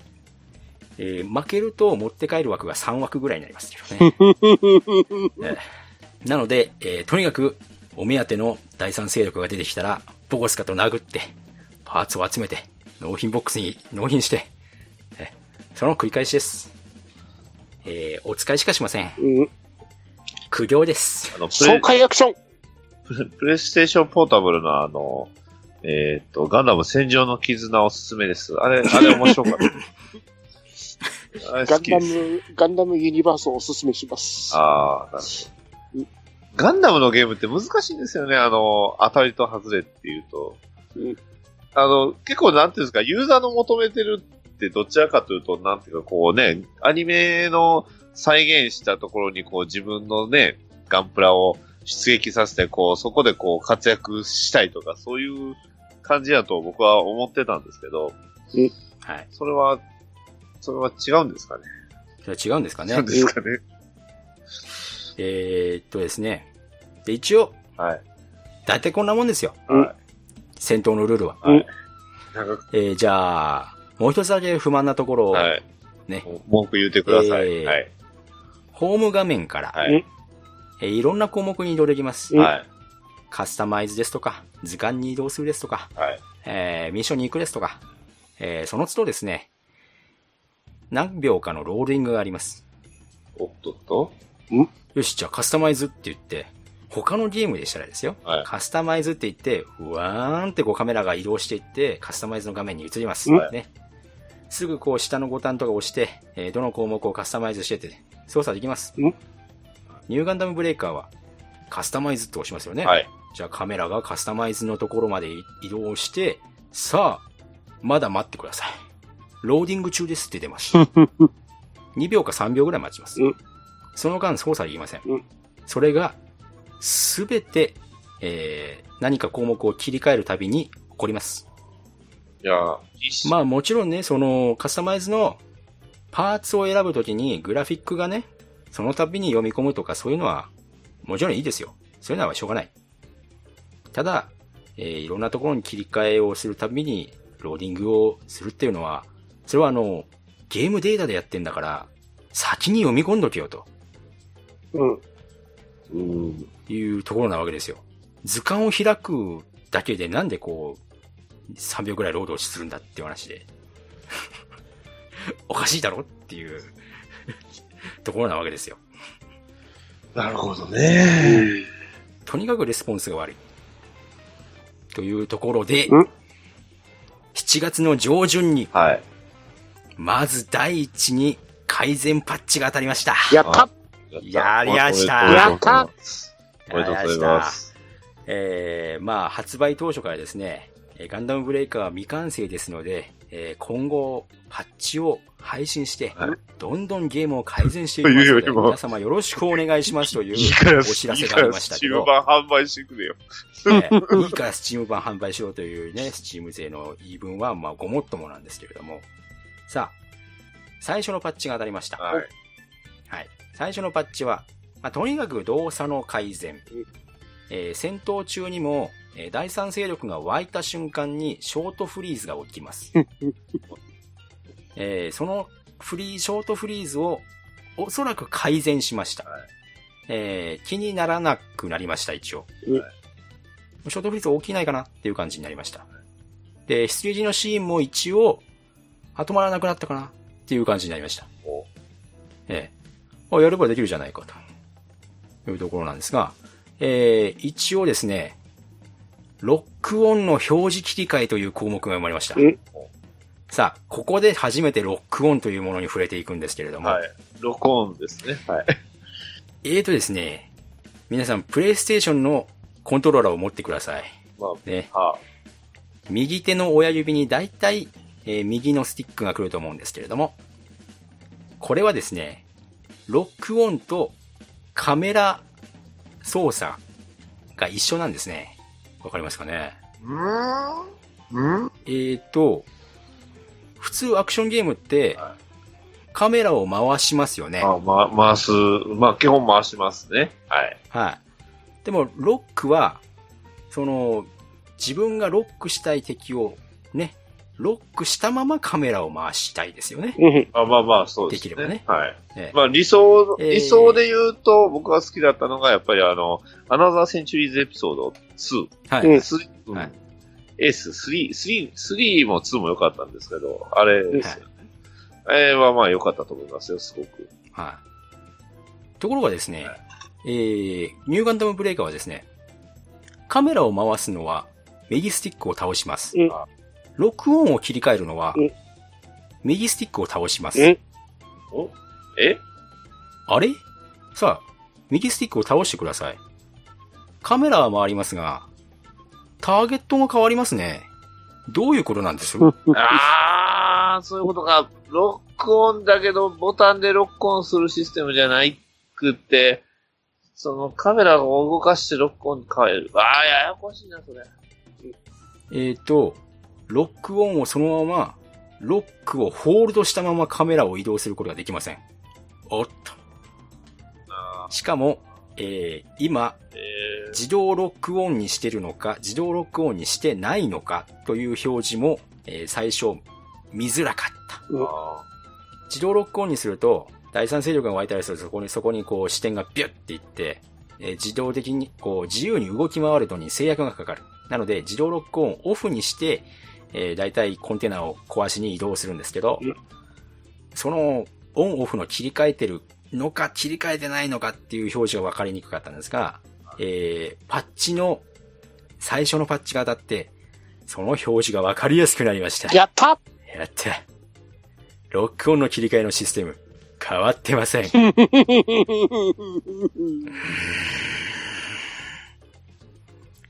えー負けると持って帰る枠が3枠ぐらいになりますけどね。えーなので、えーとにかく、お目当ての第三勢力が出てきたら、ボコスカと殴って、パーツを集めて、納品ボックスに納品して、えーその繰り返しです。えーお使いしかしません。うん。苦行です。あの、アクション。プレイステーションポータブルのあの、えーっと、ガンダム戦場の絆おすすめです。あれ、あれ面白かった。ガンダ。ム、ガンダムユニバースをおすすめします。ああ、なるほど。ガンダムのゲームって難しいんですよね。あの、当たりと外れっていうと。うんあの、結構なんていうんですか、ユーザーの求めてるってどちらかというと、なんていうかこうね、アニメの再現したところにこう自分のね、ガンプラを出撃させて、こう、そこでこう、活躍したいとか、そういう感じだと僕は思ってたんですけど、はい。それは、それは違うんですかね。それは違うんですかね違うん。ですかね。えーっとですね。で、一応、はい。大体こんなもんですよ。は戦闘のルールは。はい。えー、じゃあ、もう一つだけ不満なところを、はい。ね、文句言ってください。えーはい。ホーム画面から、はい。えーいろんな項目に移動できます。はい。カスタマイズですとか、図鑑に移動するですとか、はい。えーミッションに行くですとか、えーその都度ですね、何秒かのローリングがあります。おっとっとよし、じゃあカスタマイズって言って、他のゲームでしたらですよ。はいカスタマイズって言って、うわーんってこうカメラが移動していって、カスタマイズの画面に移ります。はいね。すぐこう下のボタンとか押して、えーどの項目をカスタマイズしてって操作できます。ニューガンダムブレイカーはカスタマイズって押しますよね。はい。じゃあカメラがカスタマイズのところまで移動して、さあ、まだ待ってください。ローディング中ですって出ました。2秒か3秒ぐらい待ちます。その間操作できません。それが、すべて、えー、何か項目を切り替えるたびに起こります。いやまあもちろんね、そのカスタマイズのパーツを選ぶときにグラフィックがね、その度に読み込むとかそういうのはもちろんいいですよ。そういうのはしょうがない。ただ、えーいろんなところに切り替えをするたびにローディングをするっていうのは、それはあの、ゲームデータでやってんだから、先に読み込んどけよと。うん。いうところなわけですよ。図鑑を開くだけでなんでこう、3秒ぐらいロードするんだっていう話で。おかしいだろっていう ところなわけですよ。なるほどね。とにかくレスポンスが悪い。というところで、7月の上旬に、はい。まず第一に改善パッチが当たりました。やったやりましたやったおめでとうございます。えー、まあ、発売当初からですね、えーガンダムブレイカーは未完成ですので、えー今後、パッチを配信して、どんどんゲームを改善していきますので、皆様よろしくお願いしますというお知らせがありましたけどいい、からスチーム版販売してくれよ。えーいいからスチーム版販売しろというね、スチーム勢の言い分は、まあ、ごもっともなんですけれども。さあ、最初のパッチが当たりました。はい。はい。最初のパッチは、まあ、とにかく動作の改善。えー戦闘中にも、えー第三勢力が湧いた瞬間にショートフリーズが起きます。えーそのフリー、ショートフリーズをおそらく改善しました。えー気にならなくなりました、一応。ショートフリーズ起きないかなっていう感じになりました。で、出撃のシーンも一応、後回らなくなったかなっていう感じになりました。ええあやればできるじゃないかと。いうところなんですが、えー、一応ですね、ロックオンの表示切り替えという項目が生まれました。さあ、ここで初めてロックオンというものに触れていくんですけれども、はい。録音ですね。はい。えーとですね、皆さん、プレイステーションのコントローラーを持ってください。まあ、ね。は右手の親指に大体、えー右のスティックが来ると思うんですけれども、これはですね、ロックオンとカメラ操作が一緒なんですね。わかりますかね？うん？えーと、普通アクションゲームって、カメラを回しますよね。あ、ま、回す。まあ、基本回しますね。はい。はい。でも、ロックは、その、自分がロックしたい敵を、ね、ロックしたままカメラを回したいですよね。あまあまあ、そうですね。できればねはい。ええまあ、理想、えー理想で言うと、僕が好きだったのが、やっぱりあの、アナザーセンチュリーズエピソード2。はいうんエース3、3、3も2も良かったんですけど、あれですよね。あれはまあ良かったと思いますよ、すごく。はい。ところがですね、えー、ニューガンダムブレイカーはですね、カメラを回すのは、右スティックを倒します。ロックオンを切り替えるのは、右スティックを倒します。お？え？あれ？さあ、右スティックを倒してください。カメラは回りますが、ターゲットが変わりますね。どういうことなんです？あー、そういうことか。ロックオンだけど、ボタンでロックオンするシステムじゃないくって、そのカメラを動かしてロックオンに変える。ああ、ややこしいな、それ。えっ、と、ロックオンをそのまま、ロックをホールドしたままカメラを移動することができません。おっと。しかも、えー今、自動ロックオンにしてるのか、自動ロックオンにしてないのかという表示も、えー最初、見づらかった。自動ロックオンにすると、第三勢力が湧いたりすると、そこに、そこにこう視点がビュッていって、えー自動的にこう自由に動き回るのに制約がかかる。なので、自動ロックオンオフにして、えー、大体コンテナを壊しに移動するんですけど、そのオンオフの切り替えてるのか切り替えてないのかっていう表示が分かりにくかったんですが、えー、パッチの、最初のパッチが当たって、その表示が分かりやすくなりました。やったやった。ロックオンの切り替えのシステム、変わってません。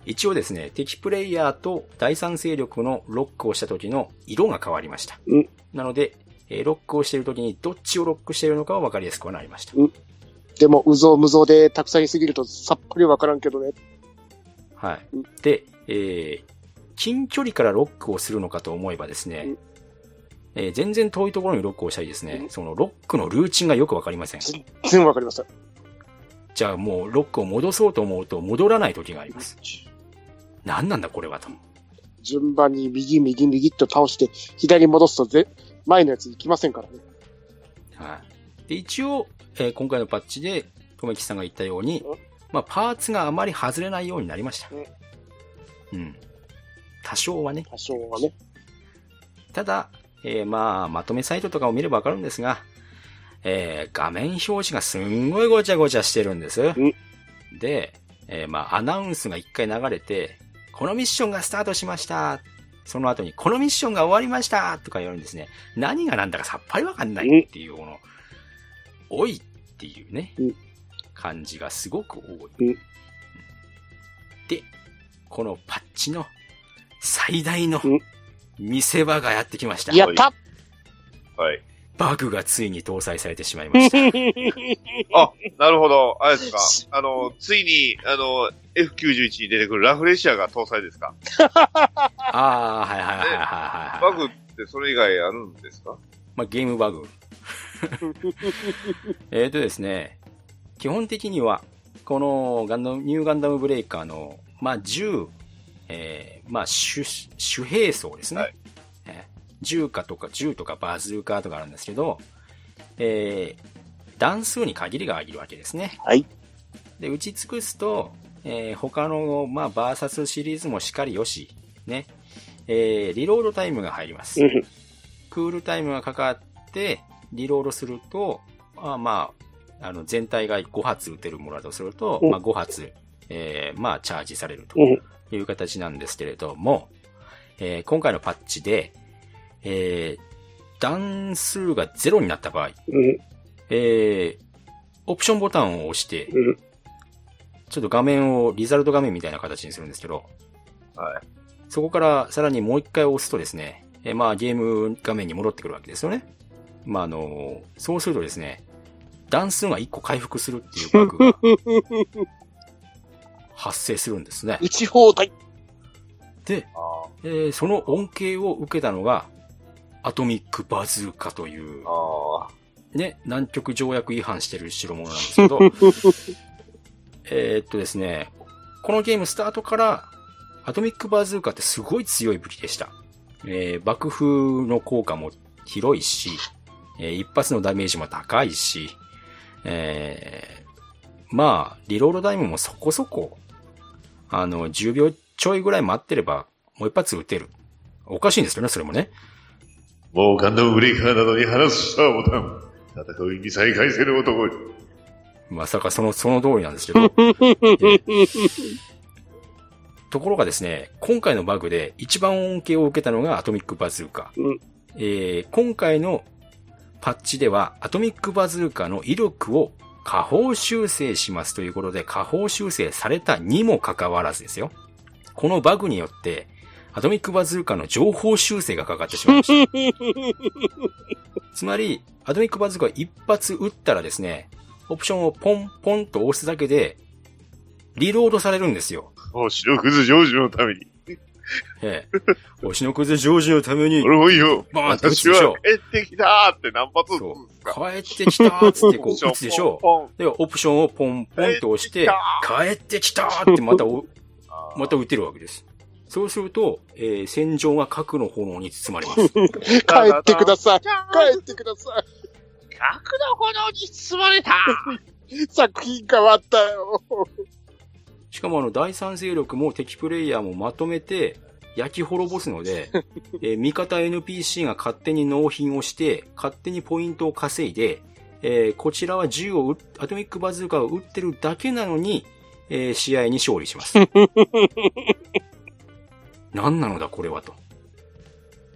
一応ですね、敵プレイヤーと第三勢力のロックをした時の色が変わりました。うんなので、えーロックをしている時にどっちをロックしているのかは分かりやすくはなりました。でも、うぞうむぞうでたくさんいすぎるとさっぱりわからんけどね。はい。で、えー近距離からロックをするのかと思えばですね、えー全然遠いところにロックをしたりですね、そのロックのルーチンがよくわかりません。全然わかりました。じゃあもうロックを戻そうと思うと戻らない時があります。何なんだこれはと。順番に右、右、右っと倒して、左に戻すとぜ、前のやつ行きませんからね。はい。で、一応、えー今回のパッチで、とめきさんが言ったように、まあ、パーツがあまり外れないようになりました。うん。多少はね。多少はね。ただ、えーまあ、まとめサイトとかを見ればわかるんですが、えー画面表示がすんごいごちゃごちゃしてるんです。で、えーまあ、アナウンスが一回流れて、このミッションがスタートしました。その後に、このミッションが終わりましたとか言われるんですね。何が何だかさっぱりわかんないっていう、この、多いっていうね、感じがすごく多い。で、このパッチの最大の見せ場がやってきました。やったはい。バグがついに搭載されてしまいました。あ、なるほど。あれですか。あの、ついに、あの、F91 に出てくるラフレシアが搭載ですか？ああ、はいはいはいはいはい。バグってそれ以外あるんですか？まあ、ゲームバグ。えっとですね、基本的には、このガンダム、ニューガンダムブレイカーの、まあ、銃、えー、まあ、主、主兵装ですね。えー銃火とか、銃とかバズーカーとかあるんですけど、えー、弾数に限りがあるわけですね。はい。で、打ち尽くすと、えー他の、まあ、バーサスシリーズもしっかりよし、ね、えーリロードタイムが入ります。うんクールタイムがかかって、リロードすると、あまあ、あの、全体が5発撃てるものだとすると、うんまあ、5発、えーまあ、チャージされるとうんいう形なんですけれども、えー今回のパッチで、えー弾数がゼロになった場合、うん。えーオプションボタンを押して、うん。ちょっと画面をリザルト画面みたいな形にするんですけど、はい。そこからさらにもう一回押すとですね、えーまあゲーム画面に戻ってくるわけですよね。まああの、そうするとですね、弾数が1個回復するっていうバグが 発生するんですね。打ち放題。で、えーその恩恵を受けたのが、アトミックバズーカという、ね、南極条約違反してる代物なんですけど、えーっとですね、このゲームスタートから、アトミックバズーカってすごい強い武器でした。えー爆風の効果も広いし、えー一発のダメージも高いし、えーまあ、リロードタイムもそこそこ、あの、10秒ちょいぐらい待ってれば、もう一発撃てる。おかしいんですよね、それもね。もうガンダムブレイカーなどに話すしたボタン。戦いに再開せる男。まさかその、その通りなんですけど。えーところがですね、今回のバグで一番恩恵を受けたのがアトミックバズーカ。えー今回のパッチではアトミックバズーカの威力を下方修正しますということで下方修正されたにもかかわらずですよ。このバグによってアトミックバズーカの情報修正がかかってしまいました。つまり、アトミックバズーカ一発撃ったらですね、オプションをポンポンと押すだけで、リロードされるんですよ。お白くずジョージのために。ええ。推しのくずジョージのために、俺もいいよ。バーンって打つ私はでしょ。帰ってきたーって何発撃つんですか帰ってきたーっつってこう 打つでしょ。ポンポンで、オプションをポンポンと押して、帰ってきたーってまたお、また打てるわけです。そうすると、えー戦場が核の炎に包まれます。帰ってください。帰ってください。核の炎に包まれた 作品変わったよ。しかもあの、第三勢力も敵プレイヤーもまとめて焼き滅ぼすので、えー味方 NPC が勝手に納品をして、勝手にポイントを稼いで、えーこちらは銃を撃っ、アトミックバズーカを撃ってるだけなのに、えー試合に勝利します。何なのだこれはと。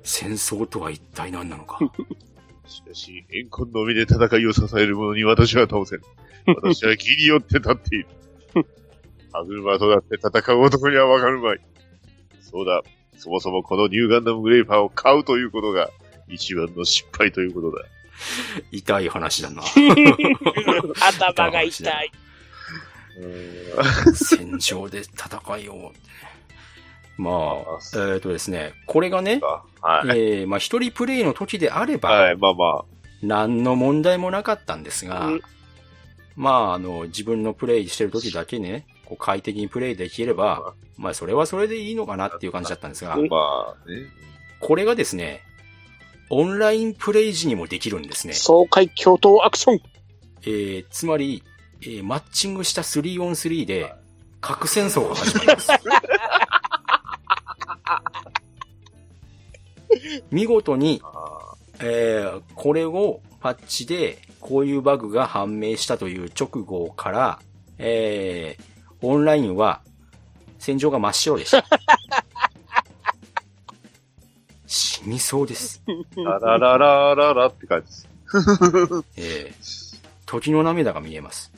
戦争とは一体何なのか。しかし、怨恨のみで戦いを支える者に私は倒せん。私は義によって立っている。歯車となって戦う男にはわかるまい。そうだ。そもそもこのニューガンダムグレイパーを買うということが一番の失敗ということだ。痛い話だな。頭が痛い。戦場で戦いを。まあ、えっ、とですね、これがね、はい。えーまあ一人プレイの時であれば、はい、まあまあ。何の問題もなかったんですが、まあ、あの、自分のプレイしてる時だけね、こう快適にプレイできれば、まあ、それはそれでいいのかなっていう感じだったんですが、まあね。これがですね、オンラインプレイ時にもできるんですね。爽快共闘アクション。えー、つまり、えーマッチングした 3on3 で、核戦争が始まります。見事に、えーこれをパッチで、こういうバグが判明したという直後から、えーオンラインは、戦場が真っ白でした。死にそうです。ララララララって感じです。えー時の涙が見えます。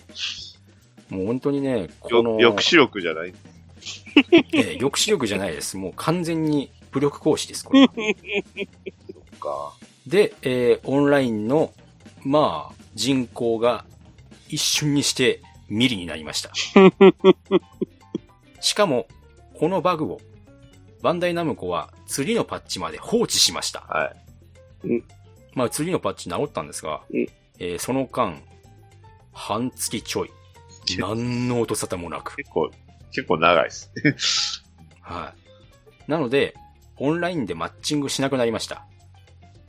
もう本当にね、この、よ抑止力じゃない？えー抑止力じゃないです。もう完全に武力行使です、これは。か。で、えーオンラインの、まあ、人口が一瞬にしてミリになりました。しかも、このバグを、バンダイナムコは次のパッチまで放置しました。はい。まあ次のパッチ治ったんですが、えーその間、半月ちょい、何の音沙汰もなく。結構、結構長いです。はい。なので、オンラインでマッチングしなくなりました。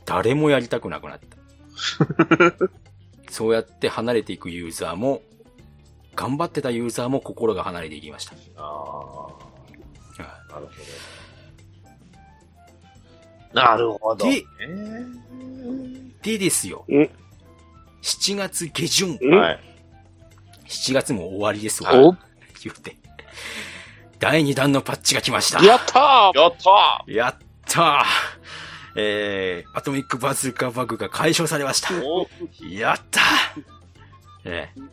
誰もやりたくなくなった。そうやって離れていくユーザーも、頑張ってたユーザーも心が離れていきました。ああ。なるほなるほど。で、でですよ。7月下旬。はい。7月も終わりですわ。お？言って。第2弾のパッチが来ました。やったーやったやったーえー、アトミックバズーカバグが解消されました。やったーえー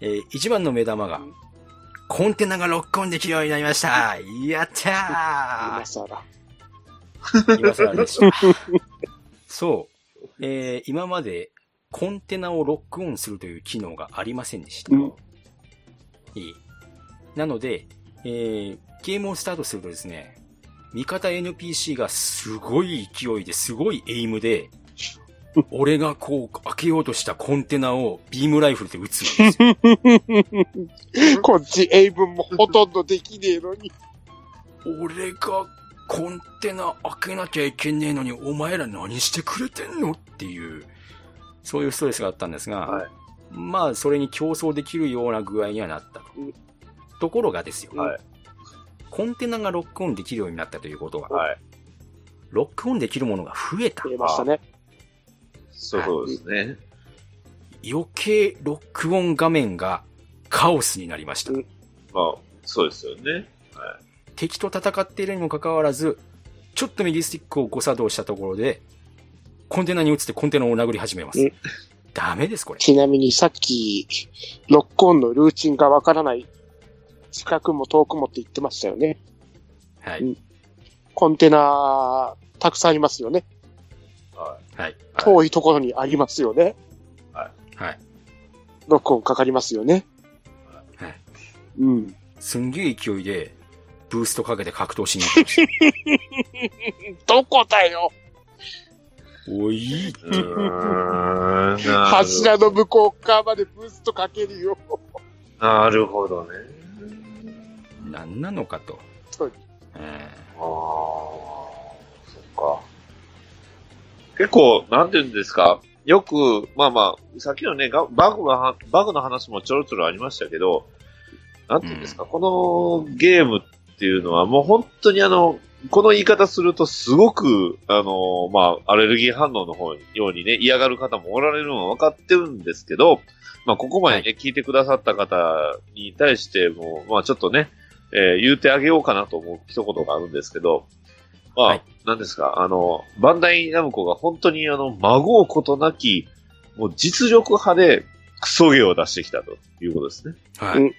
えー一番の目玉が、コンテナがロックオンできるようになりましたやったー今更。今更でした。そう。えー今までコンテナをロックオンするという機能がありませんでした。いい。なので、えーゲームをスタートするとですね、味方 NPC がすごい勢いですごいエイムで、俺がこう開けようとしたコンテナをビームライフルで撃つんですよ。こっち、英文もほとんどできねえのに。俺がコンテナ開けなきゃいけねえのにお前ら何してくれてんのっていう、そういうストレスがあったんですが、まあそれに競争できるような具合にはなったと。ところがですよ、コンテナがロックオンできるようになったということは、ロックオンできるものが増えた。増えましたね。そうですね。余計ロックオン画面がカオスになりました。まあ、そうですよね。敵と戦っているにもかかわらず、ちょっと右スティックを誤作動したところで、コンテナに移ってコンテナを殴り始めます。ダメです、これ。ちなみにさっき、ロックオンのルーチンがわからない、近くも遠くもって言ってましたよね。はい。コンテナ、たくさんありますよね。はい。遠いところにありますよね。はい。録音かかりますよね。はい。うん。すんげえ勢いで、ブーストかけて格闘しに行きました。どこだよおい。柱の向こう側までブーストかけるよ。なるほどね。何なのかと。そうえああ、そっか。結構、なんていうんですか。よく、まあまあ、さっきのね、がバグがは、バグの話もちょろちょろありましたけど、なんていうんですか、このゲームっていうのはもう本当にあの、この言い方するとすごく、あの、まあ、アレルギー反応の方にようにね、嫌がる方もおられるのは分かってるんですけど、まあ、ここまでね、聞いてくださった方に対しても、まあ、ちょっとね、えー言うてあげようかなと思う一言があるんですけど、まあ、はいなんですか、あの、バンダイナムコが本当にあの、孫うことなき、もう実力派でクソゲーを出してきたということですね。はい。うん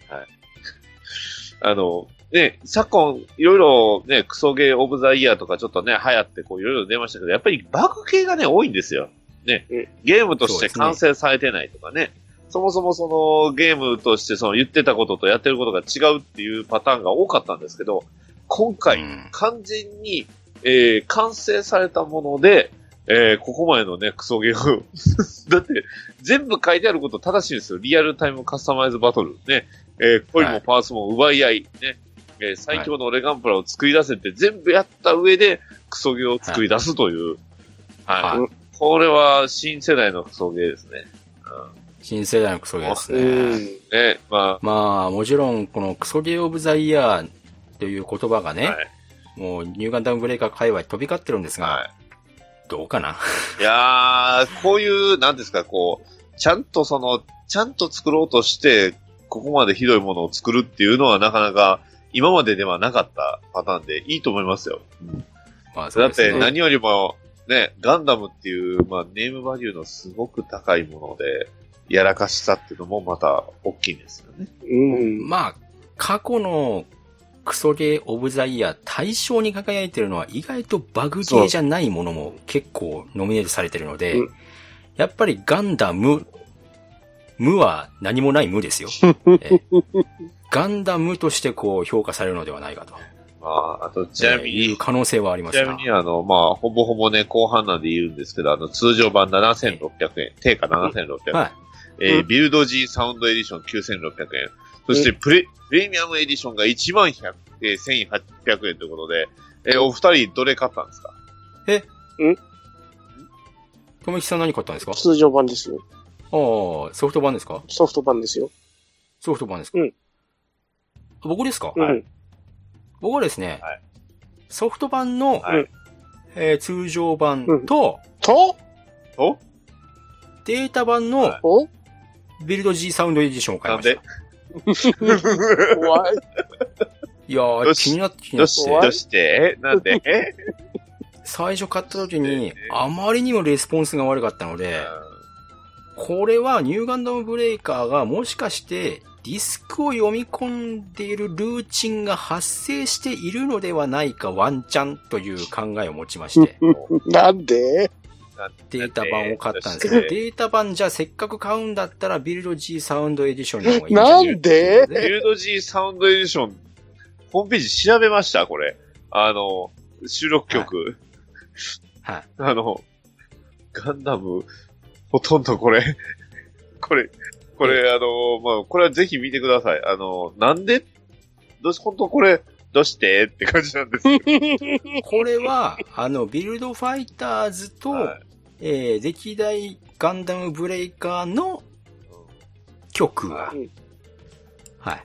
あの、ね、昨今、いろいろね、クソゲーオブザイヤーとかちょっとね、流行ってこういろいろ出ましたけど、やっぱりバグ系がね、多いんですよ。ねうん、ゲームとして完成されてないとかね。そもそもそのゲームとしてその言ってたこととやってることが違うっていうパターンが多かったんですけど、今回、うん完全に、えー完成されたもので、えーここまでのね、クソゲーを。だって、全部書いてあること正しいんですよ。リアルタイムカスタマイズバトル。ね。えー、恋もパーツも奪い合い。ね。えー最強のオレガンプラを作り出せて、全部やった上で、クソゲーを作り出すという。はい。はいこれは、新世代のクソゲーですね。新世代のクソゲーですうね。ん。ね。ままあ、もちろん、このクソゲーオブザイヤーという言葉があ、ね、はい。もうニューガンダムブレイカー界隈飛び交ってるんですが、はい。どうかな？いやー、こういう、なんですか、こう、ちゃんとその、ちゃんと作ろうとして、ここまでひどいものを作るっていうのはなかなか、今までではなかったパターンでいいと思いますよ。まあ、そうだっ。て何よりも、ね、ガンダムっていう、まあ、ネームバリューのすごく高いもので、やらかしたっていうのもまた大きいんですよね。うん。まあ、過去のクソゲーオブザイヤー対象に輝いてるのは意外とバグゲーじゃないものも結構ノミネートされてるので、うんやっぱりガンダム、無は何もない無ですよ。えガンダムとしてこう評価されるのではないかと。まあ、あと、ちなみえーいにう、可能性はありますがちなみ。に、あの、まあ、ほぼほぼね、後半なんで言うんですけど、あの、通常版7600円、定価7600円。はい。えービルド G サウンドエディション9600円。そしてプレ、プレミアムエディションが1万100、えー、1800円ということで、えーお二人どれ買ったんですか？とめきさん何買ったんですか？通常版ですよ。ああ、ソフト版ですか？ソフト版ですよ。ソフト版ですか？うん。僕ですか、うん。僕はですね、はい。ソフト版の、はい。えー通常版と、と？おデータ版のはい。お？ビルド G サウンドエディションを買いました。怖い。いやー、気になって気になっどうし。て、て、どうしてえなんで？え 最初買った時に、あまりにもレスポンスが悪かったので、これはニューガンダムブレイカーがもしかしてディスクを読み込んでいるルーチンが発生しているのではないかワンチャンという考えを持ちまして、なんで？データ版を買ったんですけど、データ版じゃあせっかく買うんだったらビルド G サウンドエディションの方がいいんじゃな んで？ビルド G サウンドエディション、ホームページ調べましたこれ。あの、収録曲。はい。あの、ガンダム、ほとんどこれ、これ、これ、あの、まあ、これはぜひ見てください。あの、なんで、どうし、本当これ、どうして？って感じなんですけど。これは、あの、ビルドファイターズと、はい。えー、歴代ガンダムブレイカーの曲。が、うんはい、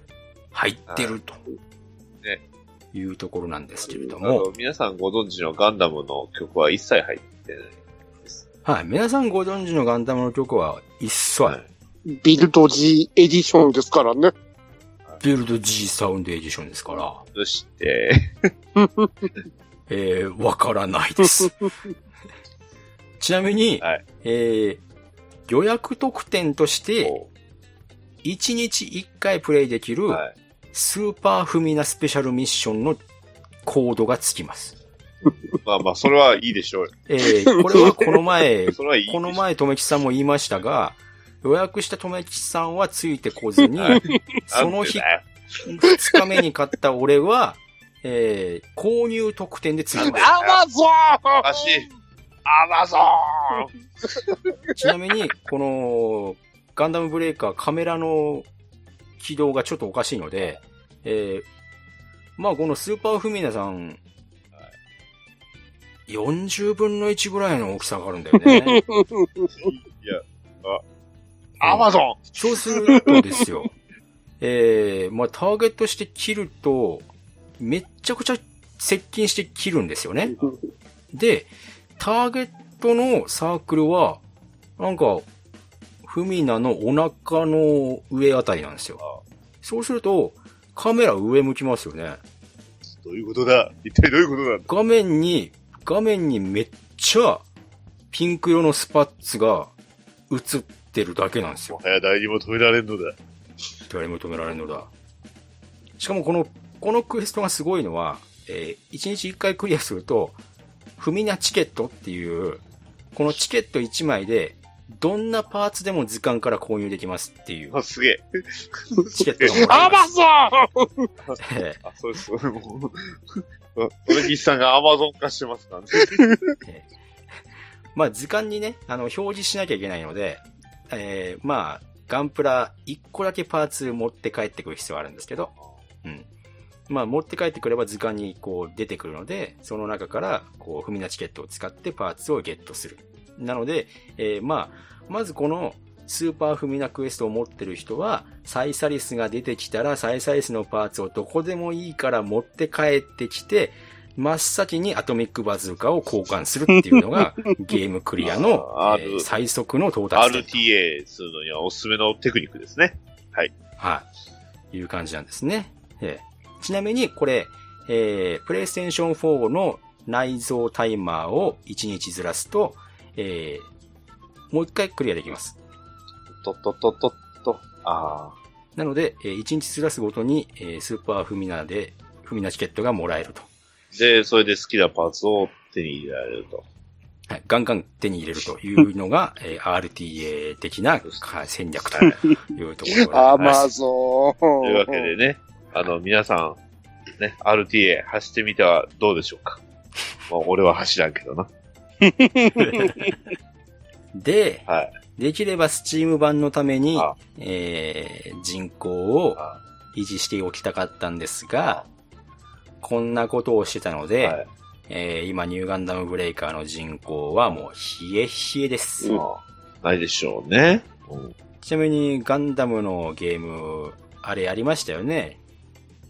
入ってると、ね。いうところなんですけれどあも、の、皆さんご存知のガンダムの曲は一切入ってないです。はい、皆さんご存知のガンダムの曲は一切、はい。ビルド G エディションですからね。ビルド G サウンドエディションですから、どうして、えー、わからないです。ちなみに、はいえー、予約特典として、こ1日1回プレイできる。スーパーフミナスペシャルミッションのコードがつきます。まあまあ、それはいいでしょうよ。えー、これはこの前、いい。この前、とめきさんも言いましたが、予約した友吉さんはついてこずに、その日、なん2日目に買った俺は、えー、購入特典でついてます。アマゾンおかしい。アマゾンちなみに、この、ガンダムブレイカーカメラの起動がちょっとおかしいので、えー、まあこのスーパーフミナさん、40分の1ぐらいの大きさがあるんだよね。いや、あ、アマゾンそうするとですよ、えー、まあターゲットして切ると、めっちゃくちゃ接近して切るんですよね。で、ターゲットのサークルは、なんか、フミナのお腹の上あたりなんですよ。そうすると、カメラ上向きますよね。どういうことだ？一体どういうことだ？画面に、画面にめっちゃ、ピンク色のスパッツが映ってるだけなんですよ。早誰にも止められんのだ。誰も止められんのだ。しかもこの、このクエストがすごいのは、えー、1日1回クリアすると、フミナチケットっていう、このチケット1枚で、どんなパーツでも図鑑から購入できますっていうあ、すげえ。チケットがもらえアマ。ゾンえあ、そうです。もう、俺岸さんがアマゾン化してますからね。えまあ図鑑にね、あの、表示しなきゃいけないので、えー、まあ、ガンプラ1個だけパーツ持って帰ってくる必要があるんですけど、うん。まあ、持って帰ってくれば図鑑にこう出てくるので、その中から、こう、フミナチケットを使ってパーツをゲットする。なので、えー、まあ、まずこの、スーパーフミナクエストを持ってる人は、サイサリスが出てきたら、サイサリスのパーツをどこでもいいから持って帰ってきて、真っ先にアトミックバズーカを交換するっていうのが、ゲームクリアの、あえー最速の到達点。RTA するのにはおすすめのテクニックですね。はい。はい。いう感じなんですね。えーちなみに、これ、えー、プレイステーション4の内蔵タイマーを1日ずらすと、えー、もう一回クリアできます。とっとっとっとっと。あなので、えー、1日ずらすごとに、えー、スーパーフミナで、フミナチケットがもらえると。あ。で、それで好きなパーツを手に入れられると。はい。ガンガン手に入れるというのが、えー、RTA 的なか戦略というところでございアマます。ゾン。というわけでね、あの、皆さん、ね、RTA 走ってみてはどうでしょうか。まあ、俺は走らんけどな。で、はい。できればスチーム版のためにあ、えー、人口をあ維持しておきたかったんですが、こんなことをしてたので、はい。えー今ニューガンダムブレイカーの人口はもう冷え冷えです。まあ、ないでしょうね。うんちなみにガンダムのゲーム、あれやりましたよね。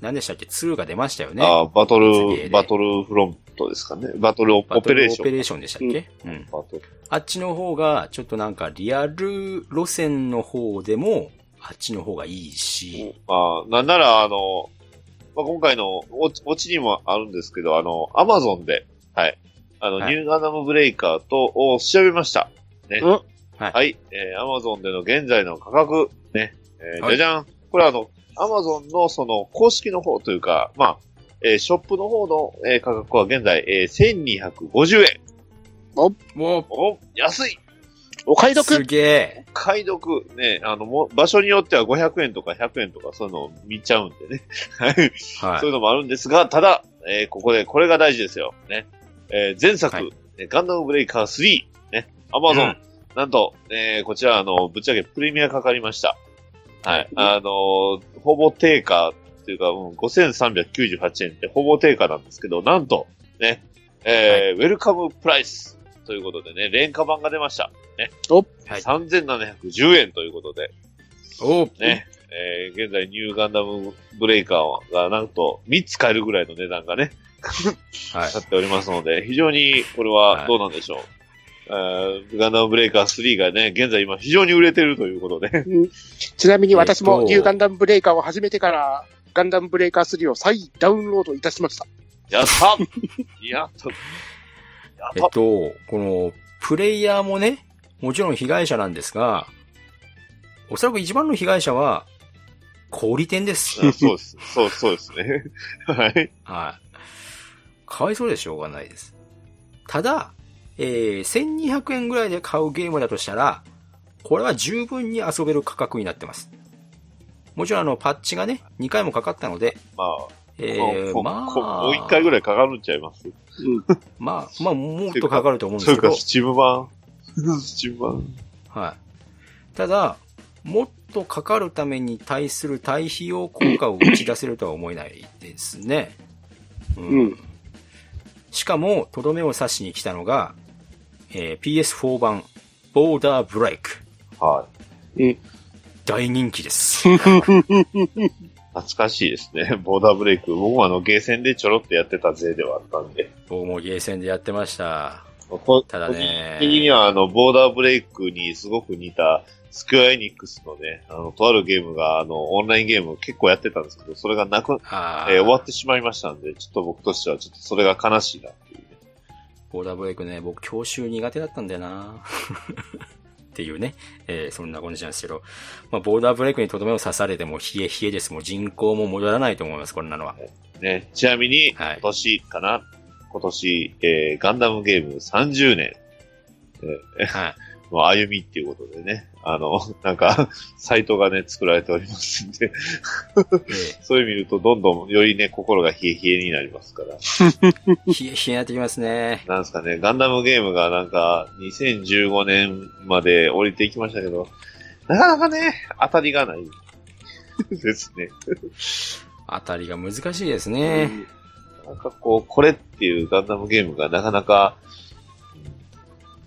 何でしたっけ ?2 が出ましたよね。ああ、バトル、バトルフロントですかね。バトルオペレーション。オペレーションでしたっけ、うん、バトルあっちの方が、ちょっとなんかリアル路線の方でも、あっちの方がいいし、まあ、なんなら、あの、まあ、今回のオチオチにもあるんですけど、あの、アマゾンで、はい。あの、はいニューガンダムブレイカーと、を調べました。ね。うんはいはい。えー、アマゾンでの現在の価格、ね。えーはいじゃじゃん。これあの、アマゾンのその公式の方というか、まあ、えーショップの方の、えー価格は現在、えー、1250円。もう、お、安いお買い得？すげえ。解読、ね、あの、もう場所によっては500円とか100円とかそういうのを見ちゃうんでね。はい。はいそういうのもあるんですが、ただ、えーここで、これが大事ですよ。ね。えー前作、はいえーガンダムブレイカー3、ね。アマゾン、うんなんと、えーこちら、あの、ぶっちゃけプレミアかかりました。はい。あのーほぼ定価っていうか、うん、5398円ってほぼ定価なんですけど、なんと、ね、えーウェルカムプライスということでね、廉価版が出ました。ね。はい。3710円ということで、おね、えー現在ニューガンダムブレイカーがなんと3つ買えるぐらいの値段がね、はい。な。っておりますので、非常にこれはどうなんでしょう。えーガンダムブレイカー3がね、現在今非常に売れてるということで、ちなみに私えっと。もニューガンダムブレイカーを始めてから、ガンダムブレイカー3を再ダウンロードいたしました。やった。やった。やったえっと、この、プレイヤーもね、もちろん被害者なんですが、おそらく一番の被害者は、小売店です。あ そうです。そう、そうですね。はい。はい。かわいそうでしょうがないです。ただ、えー、1200円ぐらいで買うゲームだとしたら、これは十分に遊べる価格になってます。もちろんあの、パッチがね、2回もかかったので、まあ、えー、まあ、こもう一回ぐらいかかるんちゃいます？まあ、まあ、もっとかかると思うんですけどそれか、、スチーム版。スチーム版。はい。ただ、もっとかかるために対する対費用効果を打ち出せるとは思えないですね。うん。うんしかも、とどめを刺しに来たのが、えー PS4 版、ボーダーブレイク。はい。大人気です。懐かしいですね。ボーダーブレイク。僕もあの、ゲーセンでちょろっとやってた勢ではあったんで。僕もゲーセンでやってました。こただね的にはあの、ボーダーブレイクにすごく似た、スクエアエニックスのね、あの、とあるゲームが、あの、オンラインゲーム結構やってたんですけど、それがなく、えー終わってしまいましたんで、ちょっと僕としてはちょっとそれが悲しいなっていうね。ボーダーブレイクね、僕教習苦手だったんだよなっていうね、えーそんな感じなんですけど、まあ、ボーダーブレイクにとどめを刺されても冷え冷えです。もう人口も戻らないと思います、こんなのは。ね、ちなみに、今年かな、今年、えーガンダムゲーム30年、えーの歩みっていうことでね、あの、なんか、サイトがね、作られておりますんで、そういう見ると、どんどんよりね、心が冷え冷えになりますから。冷え冷えになってきますね。なんですかね、ガンダムゲームがなんか、2015年まで降りていきましたけど、なかなかね、当たりがない。ですね。当たりが難しいですね。なんかこう、これっていうガンダムゲームがなかなか、うん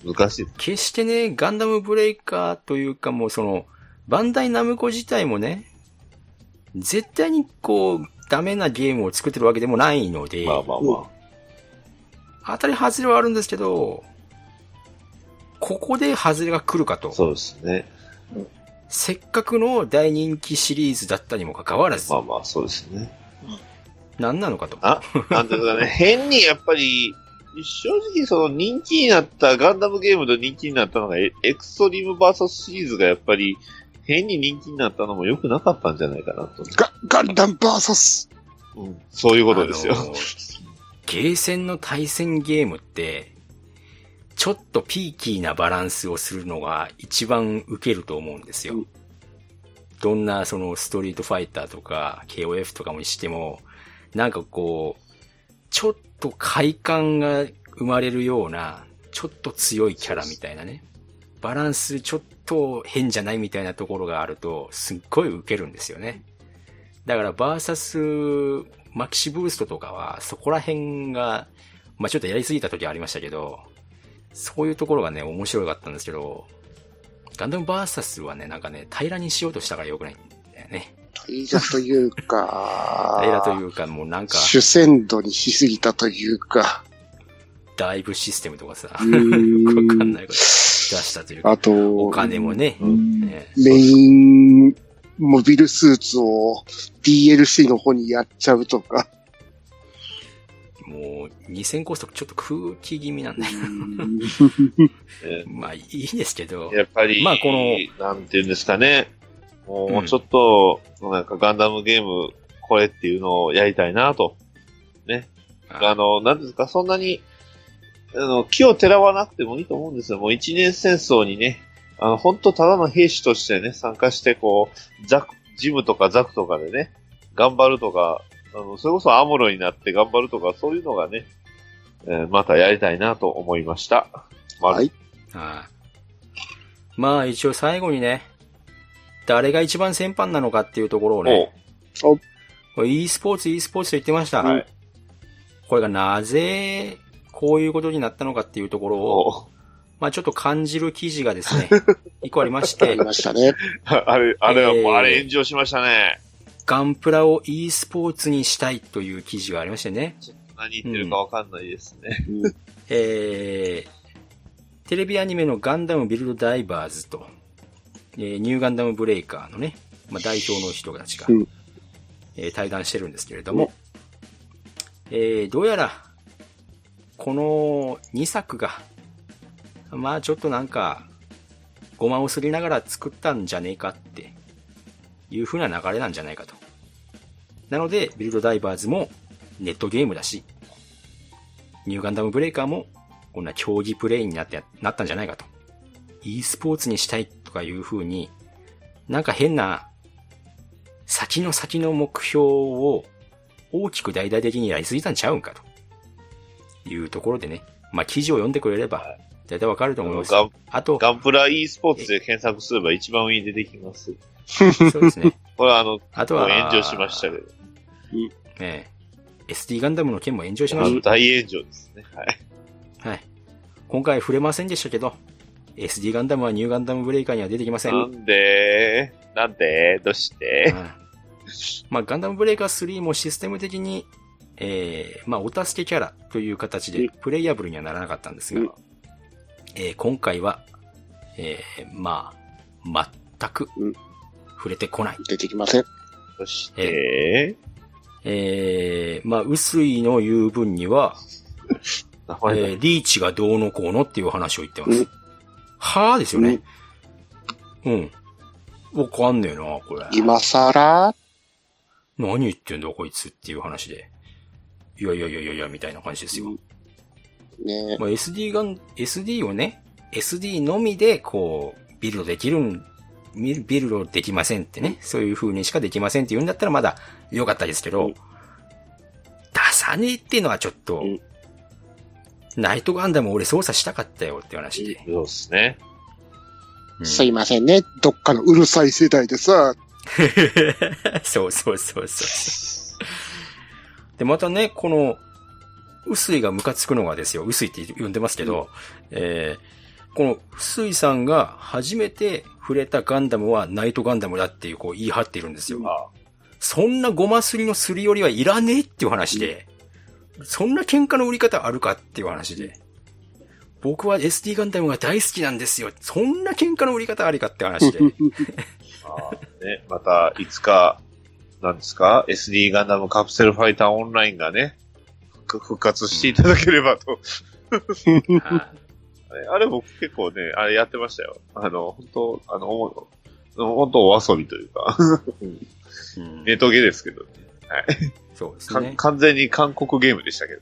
難しい。決してね、ガンダムブレイカーというかもうその、バンダイナムコ自体もね、絶対にこう、ダメなゲームを作ってるわけでもないので、まあまあま当たり外れはあるんですけど、ここで外れが来るかと。そうですね。せっかくの大人気シリーズだったにもかかわらず。まあまあ、そうですね。何なのかと。あ、なんていうかね、変にやっぱり、正直その人気になった、ガンダムゲームで人気になったのが、エエクストリームバーサスシリーズがやっぱり、変に人気になったのも良くなかったんじゃないかなと。ガ、ガンダムバーサス。うん、そういうことですよ。ゲーセンの対戦ゲームって、ちょっとピーキーなバランスをするのが一番受けると思うんですよ。どんなそのストリートファイターとか KOF とかもにしても、なんかこう、ちょっと快感が生まれるような、ちょっと強いキャラみたいなね。バランスちょっと変じゃないみたいなところがあると、すっごい受けるんですよね。だから、バーサス、マキシブーストとかは、そこら辺が、まあちょっとやりすぎた時ありましたけど、そういうところがね、面白かったんですけど、ガンダムバーサスはね、なんかね、平らにしようとしたから良くないんだよね。平らというか、平らというか、もうなんか、主戦度にしすぎたというか、ダイブシステムとかさ、わかんないこと出したというか、あと、お金もね、メインモビルスーツを DLC の方にやっちゃうとか。もう、2000コストちょっと空気気味なんだよ。まあ、いいですけど。やっぱり、まあ、この、なんていうんですかね。もうちょっと、なんかガンダムゲーム、これっていうのをやりたいなと。ね。あの、なんですか、そんなに、あの、木をてらわなくてもいいと思うんですよ。もう一年戦争にね、あの、本当ただの兵士としてね、参加して、こう、ザク、ジムとかザクとかでね、頑張るとか、あの、それこそアムロになって頑張るとか、そういうのがね、えーまたやりたいなと思いました。はい。はい。まあ一応最後にね、誰が一番先般なのかっていうところをね、これ e スポーツ e スポーツと言ってました。これがなぜこういうことになったのかっていうところを、まあちょっと感じる記事がですね、一個ありまして。ありましたね。あれ、あれはもう、えーあれ炎上しましたね。ガンプラを e スポーツにしたいという記事がありましてね。何言ってるかわかんないですね。えー、テレビアニメのガンダムビルドダイバーズと、えーニューガンダムブレイカーのね、まあ、代表の人たちが、えー対談してるんですけれども、えーどうやら、この2作が、まあちょっとなんか、ごまをすりながら作ったんじゃねえかっていう風な流れなんじゃないかと。なので、ビルドダイバーズもネットゲームだし、ニューガンダムブレイカーもこんな競技プレイになって、なったんじゃないかと。e スポーツにしたいとかいう風に、なんか変な、先の先の目標を大きく大々的にやりすぎたんちゃうんかと。いうところでね。まあ、記事を読んでくれれば、大体わかると思います。あと、ガンプラ e スポーツで検索すれば一番上に出てきます。そうですね。これはあの、あとは、炎上しましたけど。ええ SD ガンダムの件も炎上しました。大炎上ですね。はい。はい。今回触れませんでしたけど、SD ガンダムはニューガンダムブレイカーには出てきません。なんで？なんで？どうして？まあ、ガンダムブレイカー3もシステム的に、えー、まあ、お助けキャラという形でプレイヤブルにはならなかったんですが、えー今回は、えー、まあ、全く、触れてこない。出てきません。そして、えー、まあ、薄いの言う分には、えー、リーチがどうのこうのっていう話を言ってます。はぁですよね。うん。わかんねえな、これ。今更？何言ってんだ、こいつっていう話で。いやいやいやいやいや、みたいな感じですよ。ねまあ、SD ガン、SD をね、SD のみで、こう、ビルドできるん、ビルビルドできませんってね、そういう風にしかできませんって言うんだったらまだ良かったですけど、出さねえっていうのはちょっと、ナイトガンダム俺操作したかったよって話で。そうですね。すいませんね。どっかのうるさい世代でさ、そうそうそうそう。で、またね、この、薄井がムカつくのがですよ、薄井って呼んでますけど、えー、この薄井さんが初めて触れたガンダムはナイトガンダムだっていうこう言い張っているんですよ。そんなゴマすりのすり寄りはいらねえっていう話で、そんな喧嘩の売り方あるかっていう話で、僕は SD ガンダムが大好きなんですよ。そんな喧嘩の売り方ありかって話で。ね、また、いつか、なんですか ?SD ガンダムカプセルファイターオンラインがね、復復活していただければと。あれあれ僕結構ね、あれやってましたよ。あの、本当あの、お本当お遊びというか、ネトゲですけどね。はい。そうですか完全に韓国ゲームでしたけど。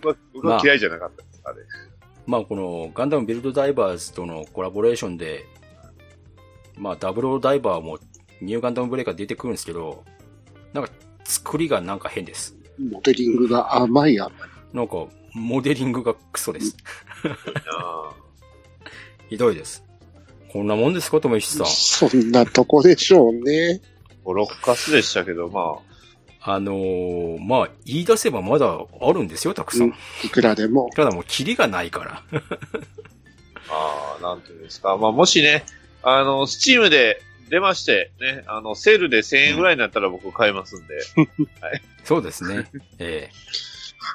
僕は僕は嫌いじゃなかったです、あれ。まあこのガンダムビルドダイバーズとのコラボレーションで、まあダブルダイバーもニューガンダムブレイカー出てくるんですけど、なんか作りがなんか変です。モデリングが甘い甘い。なんかモデリングがクソです。ひどいです。こんなもんですか、ともいしさん。そんなとこでしょうね。ボロッカスでしたけど、まあ。あのー、まあ、言い出せばまだあるんですよ、たくさん。いくらでも。ただもう、キリがないから。ああ、なんていうんですか。まあ、もしね、あの、スチームで出まして、ね、あの、セールで1000円ぐらいになったら僕買いますんで。はい。そうですね。ええ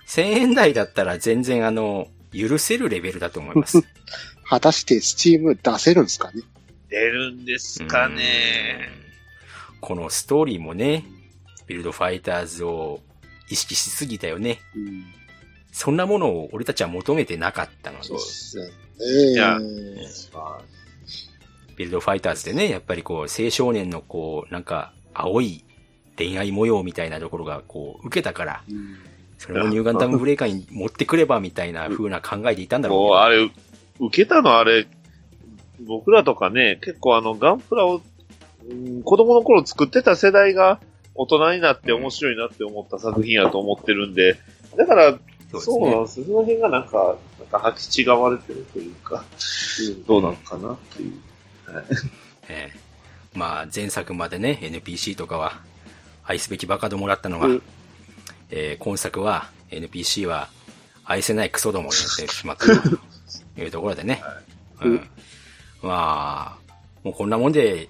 1000円台だったら全然あの、許せるレベルだと思います。果たしてスチーム出せるんですかね？出るんですかね。このストーリーもね、ビルドファイターズを意識しすぎたよね。そんなものを俺たちは求めてなかったので。いや、ビルドファイターズでね、やっぱりこう、青少年のこう、なんか、青い恋愛模様みたいなところがこう、受けたから、それをニューガンダムブレイカーに持ってくればみたいな風な考えでいたんだろうけもう、ど。あれ、受けたのあれ、僕らとかね、結構あの、ガンプラを、うん子供の頃作ってた世代が大人になって面白いなって思った作品やと思ってるんで、だから、そうなんですよ。その辺がなんか、なんか履き違われてるというか、うんどうなのかなっていう。はいええまあ、前作までね、NPC とかは、愛すべきバカどもだったのが、えー今作は、NPC は、愛せないクソどもになってしまったという ところでね。うん。まあ、もうこんなもんで、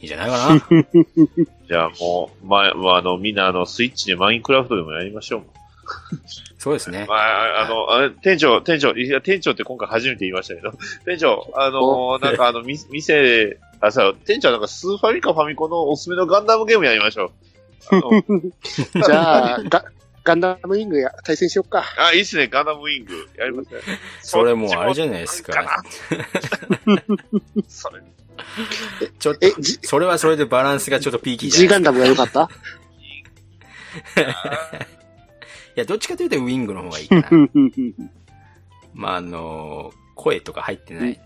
いいんじゃないかな。じゃあもう、まあ、まあ、あの、みんなあの、スイッチでマインクラフトでもやりましょう。そうですね。まあ、あの、あれ店長、店長、いや、店長って今回初めて言いましたけど、店長、あの、なんかあの、み店、あ、さ、店長なんかスーファミかファミコンのおすすめのガンダムゲームやりましょう。あのじゃあ、ガガンダムウィングや対戦しよっか。あ、いいっすね、ガンダムウィング。やりますね。それもうあれじゃないですか。それ。ちょっと、それはそれでバランスがちょっとピーキーじゃ G ないガンダムが良かった？いや、どっちかというとウィングの方がいいかな。まあ、あの、声とか入ってない。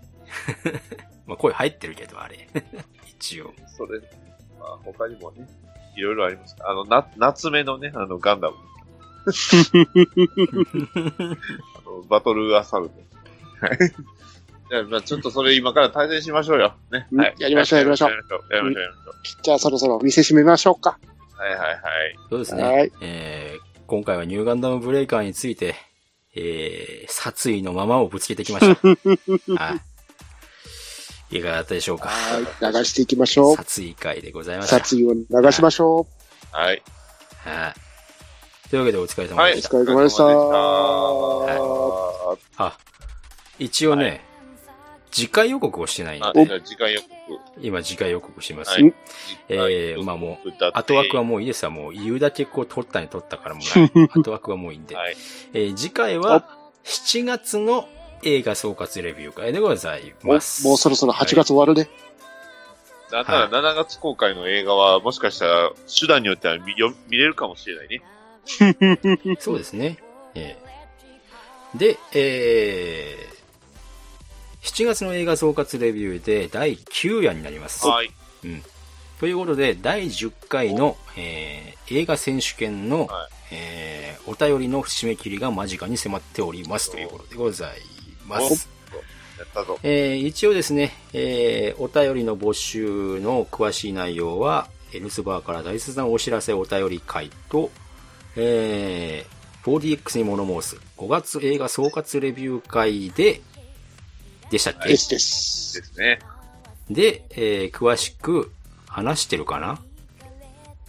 まあ声入ってるけど、あれ。一応。それ、まあ他にもね、いろいろあります。あの、な、夏目のね、あの、ガンダム。あのバトルアサルト。はい。じゃあ、まあちょっとそれ今から対戦しましょうよ。ね。うんやりましょうやりましょうやりましょう。やりましょう、じゃあそろそろ店閉めましょうか。う。はいはいはい。そうですはねい。えー、今回はニューガンダムブレイカーについて、えー、殺意のままをぶつけてきました。はい。いかがだったでしょうか。はい。流していきましょう。殺意会でございました。殺意を流しましょはい。はい。というわけでお疲れ様はい。でした。お疲れ様でしたはあ、一応ね、次回予告をしてないんあ、で、次回予告。今次回予告します。はいえー、まあもう、後枠はもういいですわ。もう言うだけこう取ったに取ったからもう。後枠はもういいんで。はい。えー次回は7月の映画総括レビュー会でございます。もうそろそろ8月終わるね。なんなら7月公開の映画は、もしかしたら、手段によっては見よ見れるかもしれないね。そうですね。えーで、えー、7月の映画総括レビューで第9夜になります。はい。うん。ということで、第10回の、えー映画選手権の、はいえーお便りの締め切りが間近に迫っておりますということでございます。えー一応ですね、えーお便りの募集の詳しい内容は、エルスバーから大切なお知らせお便り会と、えー、4DX に物申す5月映画総括レビュー会で、でしたっけ、ですです。ですね。で、えー詳しく話してるかな？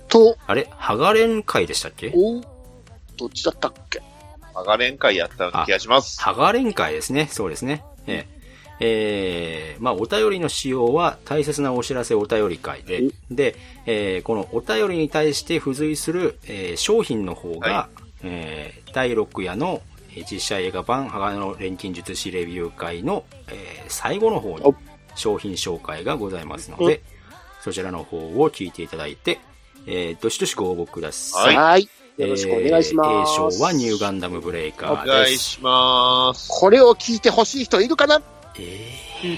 と、あれ？ハガレン会でしたっけ？おどっちだったっけ？ハガレン会やった気がします。ハガレン会ですね。そうですね。えーえーまあ、お便りの仕様は大切なお知らせお便り会で、で、えーこのお便りに対して付随する、えー商品の方が、はえー第6夜のえー実写映画版鋼の錬金術師レビュー会の、えー最後の方にお商品紹介がございますので、そちらの方を聞いていただいて、えーどしどしご応募ください。はい。よろしくお願いします。えー A 賞はニューガンダムブレイカおーです。願いします。これを聞いてほしい人いるかな？え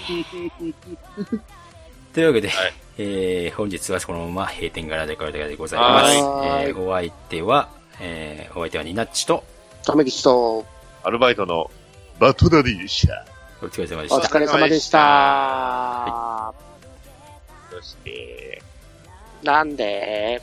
というわけで、はいえー本日はこのまま閉店ガラでこれでございます。はいえーお相手は、えーお相手はニナッチと、ためきちと、アルバイトのバトダディでした。お疲れ様でした。お疲れ様でした。そして、なんで？